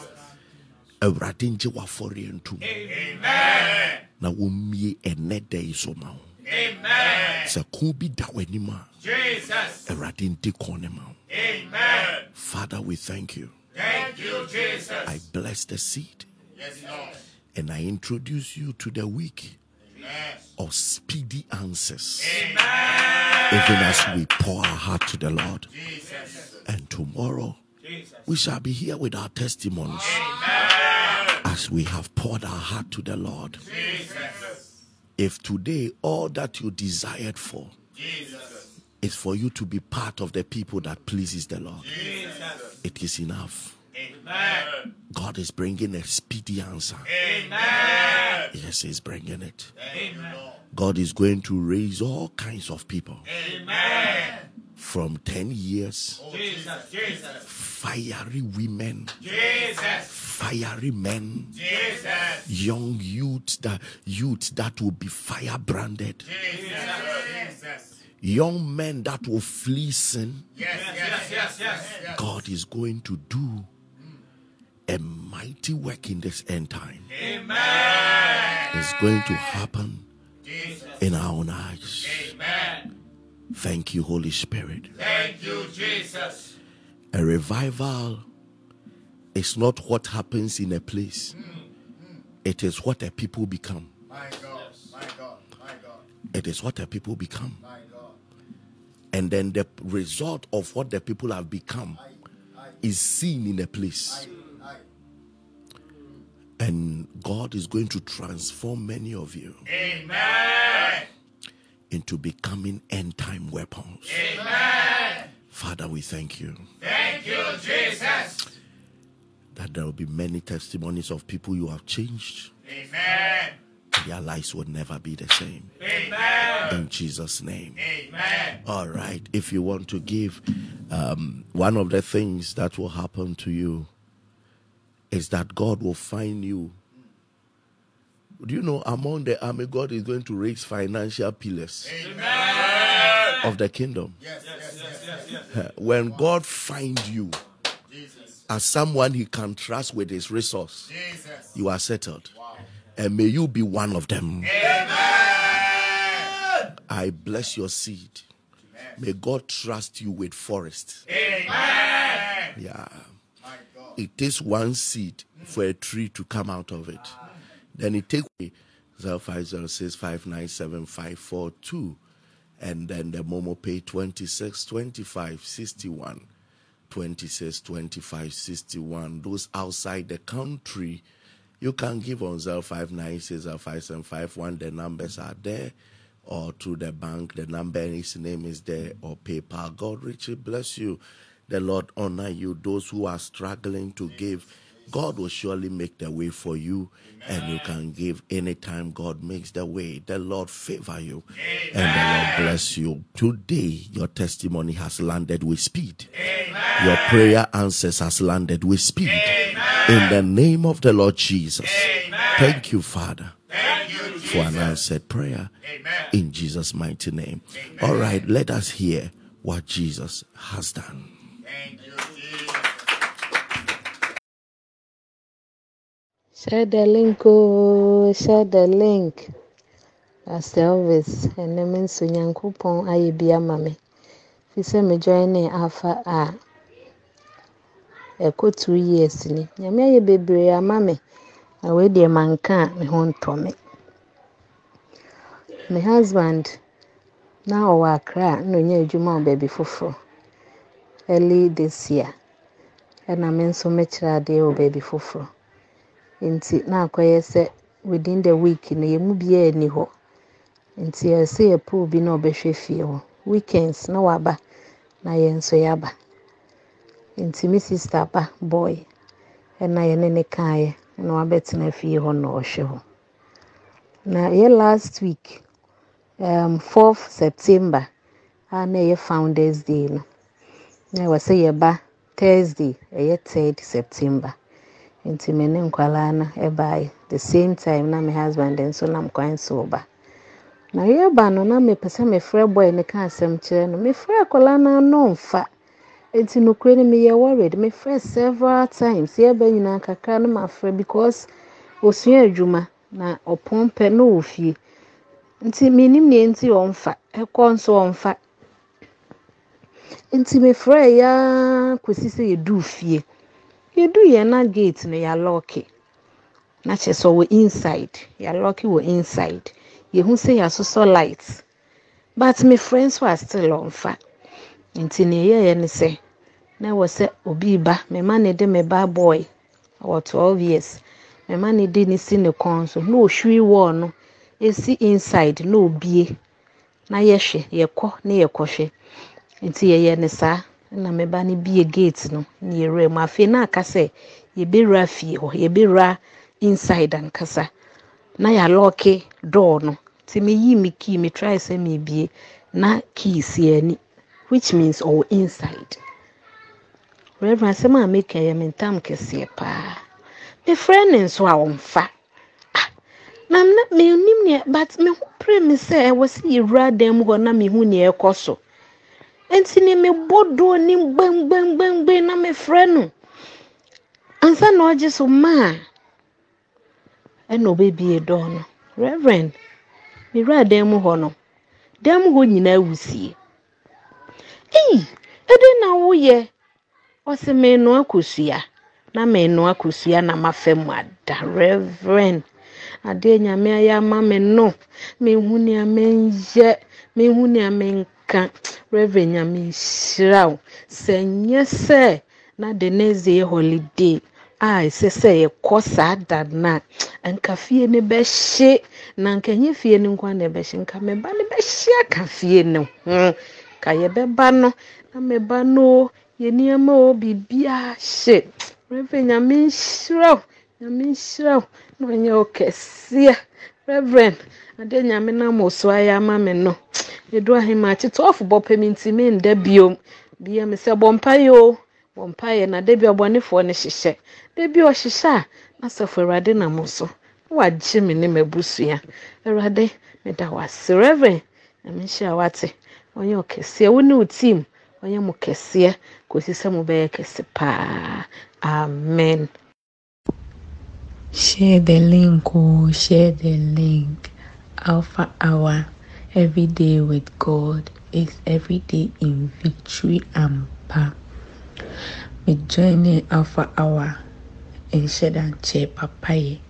Awurade ngye w'afɔre Amen. na wɔmmie ɛnɛ da yi so ma wo. Amen. Sɛ ko bi da w'anim a, Jesus. Awurade nti kɔn ne ma wo. Amen. Father, we thank you. Thank you, Jesus. I bless the seed Yes, Lord. and I introduce you to the week Amen. of speedy answers. Amen. Even as we pour our heart to the Lord. Jesus. And tomorrow. We shall be here with our testimonies Amen. as we have poured our heart to the Lord. Jesus. If today all that you desired for Jesus. is for you to be part of the people that pleases the Lord, Jesus. it is enough. Amen. God is bringing a speedy answer. Amen. Yes, He's bringing it. Amen. God is going to raise all kinds of people Amen. From 10 years, Jesus. Jesus. fiery women, Jesus. fiery men, Jesus. young youth that youth that will be fire branded, Jesus. Young men that will flee sin. Yes, yes, yes, yes. God is going to do a mighty work in this end time. Amen. It's going to happen in our own eyes. Amen. Thank you, Holy Spirit. Thank you, Jesus. A revival is not what happens in a place, mm, mm. it is what a people become. My God. My God. My God. It is what a people become. My God. And then the result of what the people have become is seen in a place. Aye. And God is going to transform many of you Amen. Into becoming end time weapons. Amen. Father, we thank you Thank you, Jesus. that there will be many testimonies of people you have changed, Amen. their lives will never be the same. Amen. In Jesus' name. Amen. All right. If you want to give, um, one of the things that will happen to you is that God will find you. Do you know among the army, God is going to raise financial pillars of the kingdom? When God finds you as someone he can trust with his resource, you are settled. And may you be one of them. I bless your seed. May God trust you with forests. Yeah. It takes one seed for a tree to come out of it. Then it takes 0506597542 and then the Momo pay 26 25 61 26 25 61 those outside the country you can give on 0596057551 the numbers are there. Or to the bank the number and his name is there or PayPal. God richly bless you. The Lord honor you. Those who are struggling to give God will surely make the way for you, and you can give anytime God makes the way. The Lord favor you, and the Lord bless you. Today, your testimony has landed with speed. Your prayer answers has landed with speed. In the name of the Lord Jesus. Thank you, Father, for an answered prayer. In Jesus' mighty name. All right, let us hear what Jesus has done. Share the link, oh, share the link. Pastor Elvis, ɛnɛ me nso Nyankopɔn ayɛ bi ama me. Fi sɛ me joine afa a ɛkɔ two years ni. Nyame ayɛ bebree ama me. Na wei deɛ manka me ho ntɔ me. Me husband na ɔwɔ Accra na ɔnya adwuma wɔ baabi. Early this year. Ɛna me nso mekyerɛ adeɛ wɔ baabi foforɔ. Nti na akɔyɛ sɛ within the week no yɛn mu biara nni hɔ. Nti yɛsɛ yɛ pull bi na ɔbɛhwɛ fie hɔ. Weekends na waba na yɛn nso yɛaba nti me sister ba boy ɛna yɛne ne kaeɛ na wabɛtena fie hɔ na ɔhwɛ hɔ. Na yɛ last week um, 4th september a na ɛyɛ founders day no na ɛwɔ sɛ thursday ɛyɛ 3rd september nti me ne nkwadaa no baeɛ the same time na me husband nso nam kwan so ba na yɛreba no na mepɛ sɛ mefrɛ boy no ka asɛm kyerɛ no mefrɛ akwadaa no ano mfa. Nti nokura no meyɛ worried. Mefrɛ several times. Yɛreba nyinaa kakra no mafrɛ because osua adwuma na ɔpɔn pɛ na ɔwɔ fie. Nti menim nea nti ɔmfa. Ɛkɔ nso ɔmfa. Nti mefrɛ yaa kɔsi sɛ yɛduu fie yɛdu yɛn na gate no yɛalɔɔke na kyerɛ sɛ ɔwɔ inside. Yɛalɔɔke wɔ inside. Yɛhu sɛ yɛasosɔ light. But me nso a still ɔmfa nti nea yɛyɛ ne sɛ na ɛwɔ sɛ obi ba mema ne de me ba boy. Ɔwɔ 12 years. Mema ne de ne si ne kɔn so na ɔhwiri wall no. Ɛsi inside na obie na yɛhwɛ yɛkɔ na yɛkɔhwɛ nti yɛyɛ ne saa na meba no bie gate no na yɛwura mu. Afei na aka sɛ yɛbɛwura fie hɔ yɛbɛwura inside ankasa. Na yɛalɔɔke door no nti meyi me key me try sɛ mebie na key si ani which means ɔwɔ inside. Reverend asɛm a meka yɛ me ntam kɛseɛ paa. Mefrɛ ne nso a ɔmfa. Ah, na menim nea but me ho pere me sɛ ɛwɔ sɛ yɛwura dan mu hɔ na mehu nea ɛkɔ so nti ne mebɔ doɔ ne gbɛngbɛngbɛngbɛn na mefrɛ no. Ansa na ɔgye so maa ɛna ɔbɛbie dɔɔ no. Reverend mewura dan mu hɔ no dan mu hɔ nyinaa wusie. Ei ɛdɛn na woyɛ? Ɔsɛ menoa kosua na menoa kosua na mafa mu ada. Reverend adeɛ nyame ayɛ ama me no. Mehu nea menyɛ mehu nea menka reverend nyame nhyira sɛ nyɛ sɛ na de ne dze yɛ holiday a ɛsɛ sɛ yɛkɔ saa da no a nka fie no bɛhye. Na nka nyɛ fie no nkwa na ɛbɛhye. Nka meba no bɛhye aka fie no ho. Ka yɛbɛba no na meba no yɛ nneɛma o biribiara hye. Reverend nyame nhyira wo nyame na ɔnyɛ wo kɛseɛ reverend ade nyame nam so ayɛ ama me no. Edu ahema. Akyi twelve bɔ pɛ mi nti mi nda biom bia mi sɛ bɔ mpaeɛ o. Bɔ mpaeɛ na de bi ɔbɔnefoɔ no hyehyɛ. De bi ɔhyehyɛ a na sɔfo awurade nam so. Na wagye me ne m'abusua. Awurade meda wase reverend nyame nhyira wate ɔnyɛ ɔkɛseɛ wo ne wo team ɔnyɛ mo kɛseɛ. Kɔsi sɛ mo bɛyɛ kɛse paa. Amen. Share the link, oh, share the link. Alpha Hour, every day with God is every day in victory and power. Me join Alpha Hour nhyɛ da nkyɛ papaye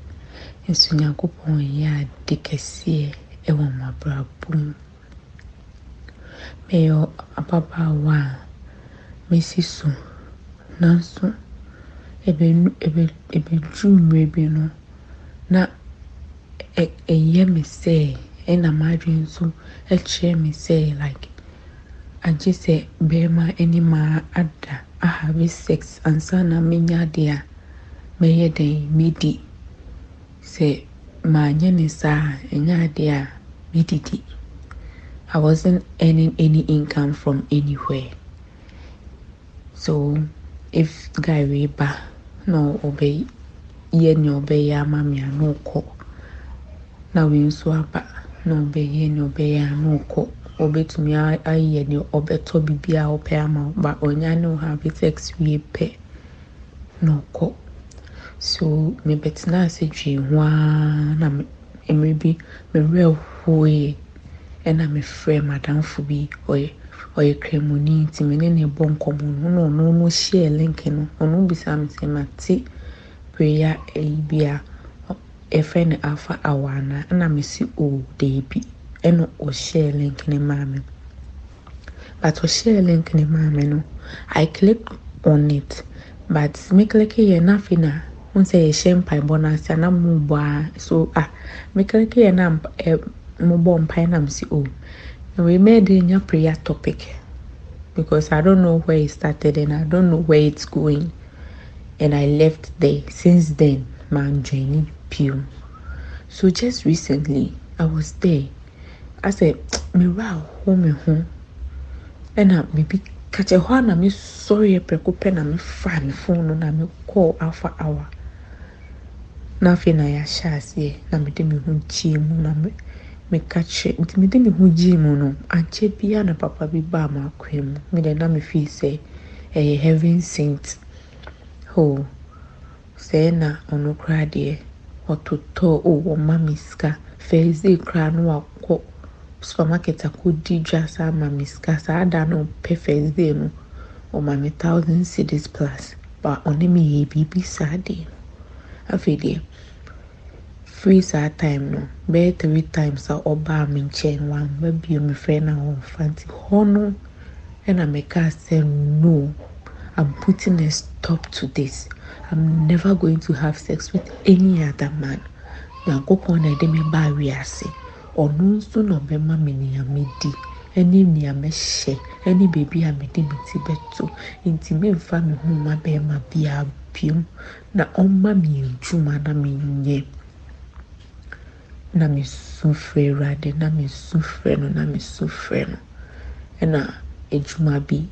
nso nyankopɔn yɛ ade kɛseɛ ɛwɔ m'abrabɔ mu. Meyɛ ababaawa a mesi so nanso ebenu ebe ebeduru mmerɛ bi no na ɛ ɛyɛ me sɛ ɛna m'adwene nso ɛkyerɛ me sɛ like agye sɛ bɛrima ɛne mmaa ada ahave sex ansa na menya adeɛ a mɛyɛ dɛn medi sɛ manyɛ ne saa a ɛnyɛ adeɛ a medidi. I wasn't earning any income from anywhere. So if guy wei ba na ɔbɛyɛ nea ɔbɛyɛ ama me a na ɔkɔ na wei nso aba na ɔbɛyɛ nea ɔbɛyɛ a na ɔkɔ ɔbɛtumi ayɛ nea ɔbɛtɔ biribi a ɔpɛ ama wo but ɔnya ne wo have sex wie pɛ na ɔkɔ so mebɛtena ase dwee ho na me- mmerɛ bi me werɛ hoeɛ ɛna mefrɛ m'adamfo bi ɔyɛ ɔyɛ kramoni nti me ne no bɔ nkɔmmɔ no na ɔno no hyɛɛ link no ɔno bisaa me sɛ mate prayer ayi bi a yɛfrɛ no alpha anaa ɛna mesi o daabi ɛna ɔhyɛɛ link no maa me but ɔhyɛɛ link no maa me no I clicked on it. But me click yɛ na afei na n sɛ yɛhyɛ mpaebɔ no ase na mobɔ a so ah me click yɛ na ɛ mobɔ mpae na mesi o. Na wei mɛyɛ dɛ nya prayer topic. Because I don't know where it started and I don't know where it's going. And I left there. Since then man joining pew so just recently I was there. I said mewura aho me ho. Ɛna biribi ka kyerɛ hɔ na mesɔreɛ prɛko pɛ na mefaa me phone no na mekɔɔ alpha hour. Na afei na yɛahyɛ aseɛ na mede me ho gyee mu na me meka kyerɛ nti mede me ho gyee mu no. Ankyɛ biara na papa bi baa m'akwan mu. Mede na mefii sɛ ɛyɛ eh, heaven sent. Ho. Sɛɛ na ɔno koraa deɛ ɔtotɔɔ o ɔma me sika thursday koraa no wakɔ supermarket akɔdi dwa saa ama me sika saa da no ɔpɛ thursday no ɔma me thousand cedis plus. But ɔne me yɛ biribi saa deɛ no afei deɛ free saa time no. Bɛyɛ three times a ɔbaa me nkyɛn wamba bio me frɛ no a ɔmfa nti hɔ no ɛna mekaa sɛ no. I'm putting a stop to this. I'm never going to have sex with any other man. Nyankopɔn na ɛde me baa wiase. Ɔno nso na ɔbɛma me nea medi ɛne nea mɛhyɛ ɛne beebi a mede me ti bɛto. Nti memfa me ho mma bɛrima biara biom na ɔmma me adwuma na menyɛ. Na mesu frɛ Awurade na mesu frɛ no na mesu frɛ no. Ɛna adwuma bi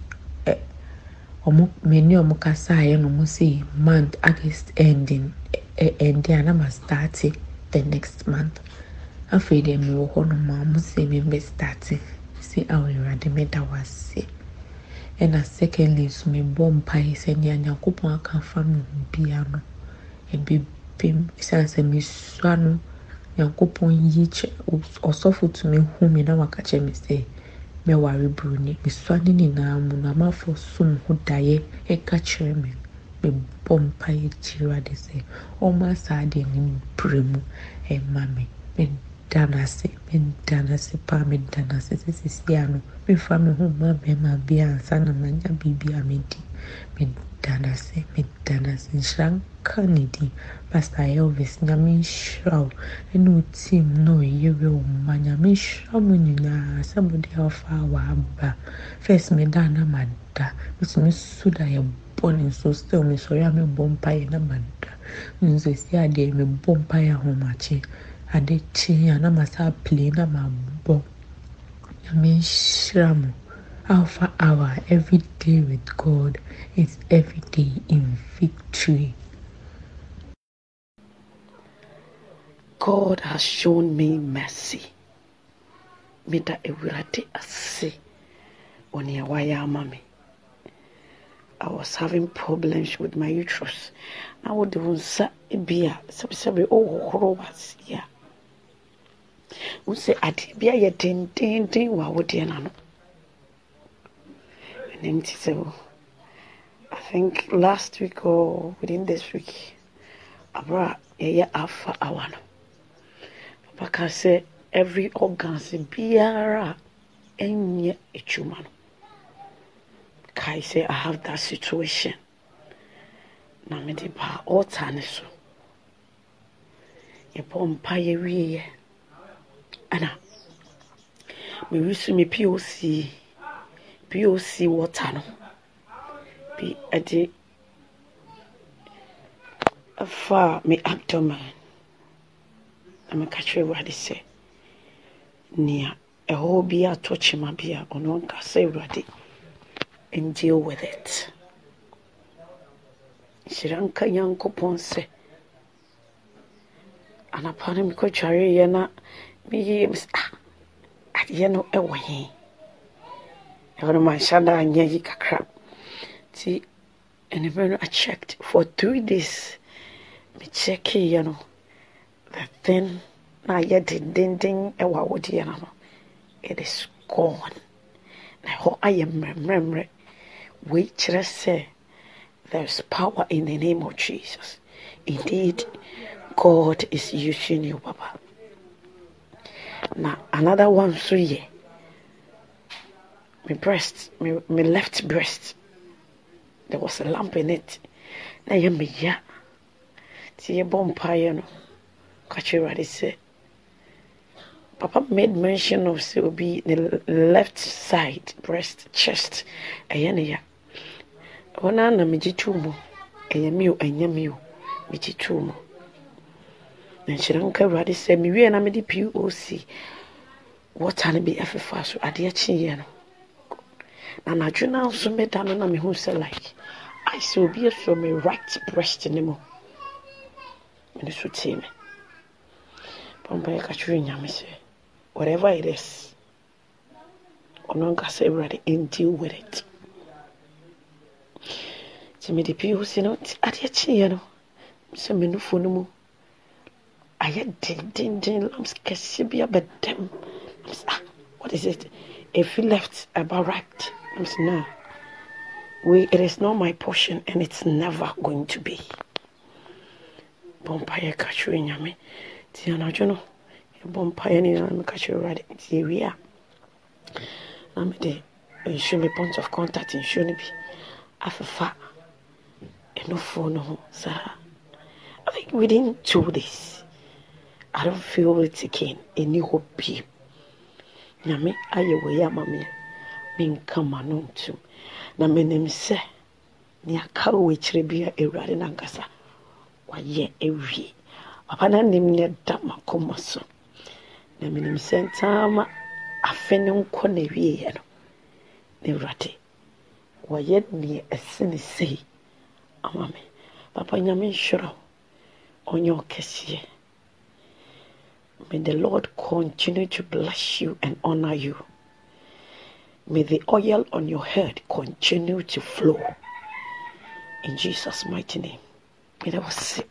ɔmo me ne ɔmo kasaeɛ na ɔmo se month August ending ɛ ending a na ma start the next month. Afei deɛ mewɔ hɔnom a ɔmo se membɛ start se ao Awurade meda wo ase. Ɛna secondly nso mebɔ mpaeɛ sɛ nea Nyankopɔn aka afa me ho biara no ɛbɛbam esiane sɛ mesua no Nyankopɔn yi kyɛ ɔsɔfo tumi hu me na waka kyerɛ me sɛ mɛware Buroni. Mesua ne nyinaa mu no amanfoɔ som ho daeɛ ɛka kyerɛ me. Mebɔ mpaeɛ gye Awurade sɛ ɔmma saa adeɛ no mprɛ mu ɛmma me. Meda no ase, meda no ase paa, meda no no memfa me ho mma bɛrima biara ansa na manya biribi a medi. Meda no ase, meda. Nhyira ne din. Pastor Elvis, Nyame nhyira wo ɛne wo team na ɔyere wo mma. Nyame nhyira mo nyinaa sɛ mode Alpha Hour aba. First meda na mada. Metumi susu da yɛ bɔne nso still mesɔre a mebɔ mpaeɛ na mada. Nso seesei a deɛ mebɔ mpaeɛ ahomakye. ade kye a na masa apue na mabɔ nyame nhyira alpha hour every day with god is every day in victory God has shown me mercy. Meda Ewurade ase wɔ nea wayɛ ama me. I was having problems with my uterus. Na wode wo nsa bi a sɛbesɛbe wohohoro w'ase a wo sɛ adeɛ bi ayɛ dendenden wɔ awodeɛ n'ano. Ɛno nti sɛ I think last week or within this week, abra yɛyɛ alpha hour no. Papa sɛ every organs biara ɛnyɛ adwuma no. Kae sɛ I have that situation. Na mede baa altar ne so. Yɛbɔ mpaeɛ wieɛ. Ɛna mewisu me POC POC water no bi ɛde ɛfaa me abdomen meka kyerɛ awurade sɛ nea ɛhɔ bi atɔ kyema bi a ɔno nka sɛ awurade and deal with it. Nhyira nka nyankopɔn sɛ anapa no mekɔtwareeɛ na meyie me sɛ ah adeɛ no ɛwɔ he? Ɛhɔ no manhyɛ da anyɛ yi kakra. Nti anwummerɛ no I checked for three days. Mekyɛkeeɛ no thing na ayɛ dendenden ɛwɔ awodeɛ no no it is gone. Na ɛhɔ ayɛ mmerɛmmerɛmmerɛ wei kyerɛ sɛ there's power in the name of jesus. Indeed god is using you papa. Na another one nso yɛ me breast my, me left breast there was a lump in it. Na ɛyɛ me ya. Nti yɛbɔ mpaeɛ no ka kyerɛ awurade sɛ papa made mention of sɛ obi ne left side breast chest ɛyɛ ne ya. Ɛhɔ no na megye too mu. Ɛyɛ me o ɛnyɛ me o. Megye too mu. Na nhyira nka awurade sɛ mewie na mede poc water no bi ɛfefa so adeɛ kyeeɛ no. Na anadwo no nso meda no na mehu sɛ like ayɛ sɛ obi asɔ me right breast no mu. Mene so tee me pampa yɛka kyerɛ whatever it is ɔno awurade and deal with it. Nti mede pii ho si no nti adeɛ kyeeɛ no sɛ me nofo no mu ayɛ dendenden lams kɛseɛ bi abɛdam ah what is it? If ɛfi left aba right I'm saying, no we it is not my portion and it's never going to be. Bɔ mpaeɛ ka kyerɛ nti anadwo no. Yɛbɔ mpaeɛ ne nyinaa meka kyerɛ awurade. Nti yɛwie a na mede nsuo me point of contact nsuo no bi afefa ɛnofoɔ no ho saa. I think within two days I don't feel it again. Ɛni hɔ biem nyame ayɛ wɔ yi ama me. Menka ma no ntom na menim sɛ nea aka wɔ akyirɛ bi a awurade no ankasa wayɛ awie papa no anim ne da makoma so na menim sɛ ntaama afe no nkɔ na awieɛ no na awurade wɔyɛ neɛ ɛse ne sei ama papa nyame nhyira wo ɔnyɛ ɔkɛseɛ May the Lord continue to bless you and honor you. May the oil on your head continue to flow. In Jesus' mighty name. May that was it.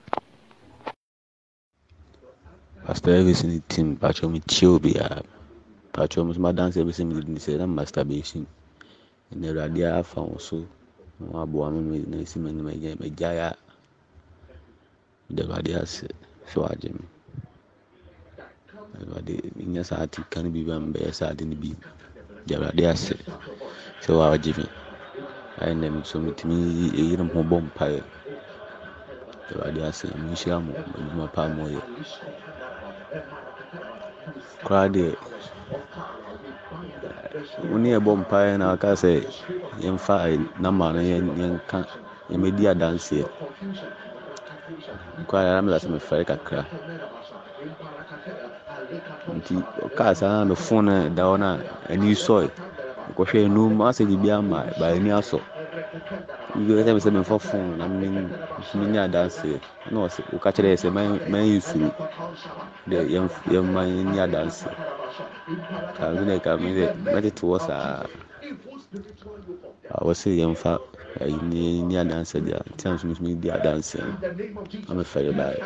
Pastor Elvis ne team patro me chill biara patro mo ma dance bi sɛ mede ne sɛ na masturbation ɛna awurade afa wo so na waboa me me na ɛsi m'anim agya magyae a mede awurade ase sɛ wagye me awurade menyɛ saa ate ka no bi ba mbɛyɛ saa ade no bi de awurade ase sɛ wagye me ayɛ nɛ me so metumi ɛyere ho bɔ mpaeɛ de awurade ase menhyira mo adwuma paa mɔyɛ koraa deɛ wo ne yɛbɔ mpaeɛ na aka sɛ yɛmfa namba no yɛnka yɛmɛdi adanseɛ. Nkɔ ara mela sɛ mefɛre kakra. Nti kaa saa na me no da hɔ no a ani sɔe. Mekɔhwɛ enum asɛ biribi ama ba ani asɔ. Bi sɛ sɛ memfa fon na menni adanseɛ na ɔsɛ woka kyerɛ yɛ sɛ manyɛ suro dɛ yɛmma yɛnni adanseɛ ka me dɛ ka me dɛ mɛtete hɔ saa wɔ sɛ yɛmfa ni adanseɛ deɛ nti a nso mesumi di adanseɛ no na mefɛre baeɛ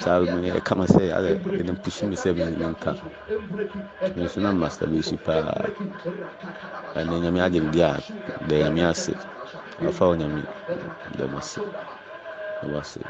saa ɛka ma sɛ adɛ ɛde mpushi me sɛ menka nso na masturbation paa ɛnɛ nyame agye me di a dɛ nyame ase afa wo nyame dɛ mo ase ɛwɔ ase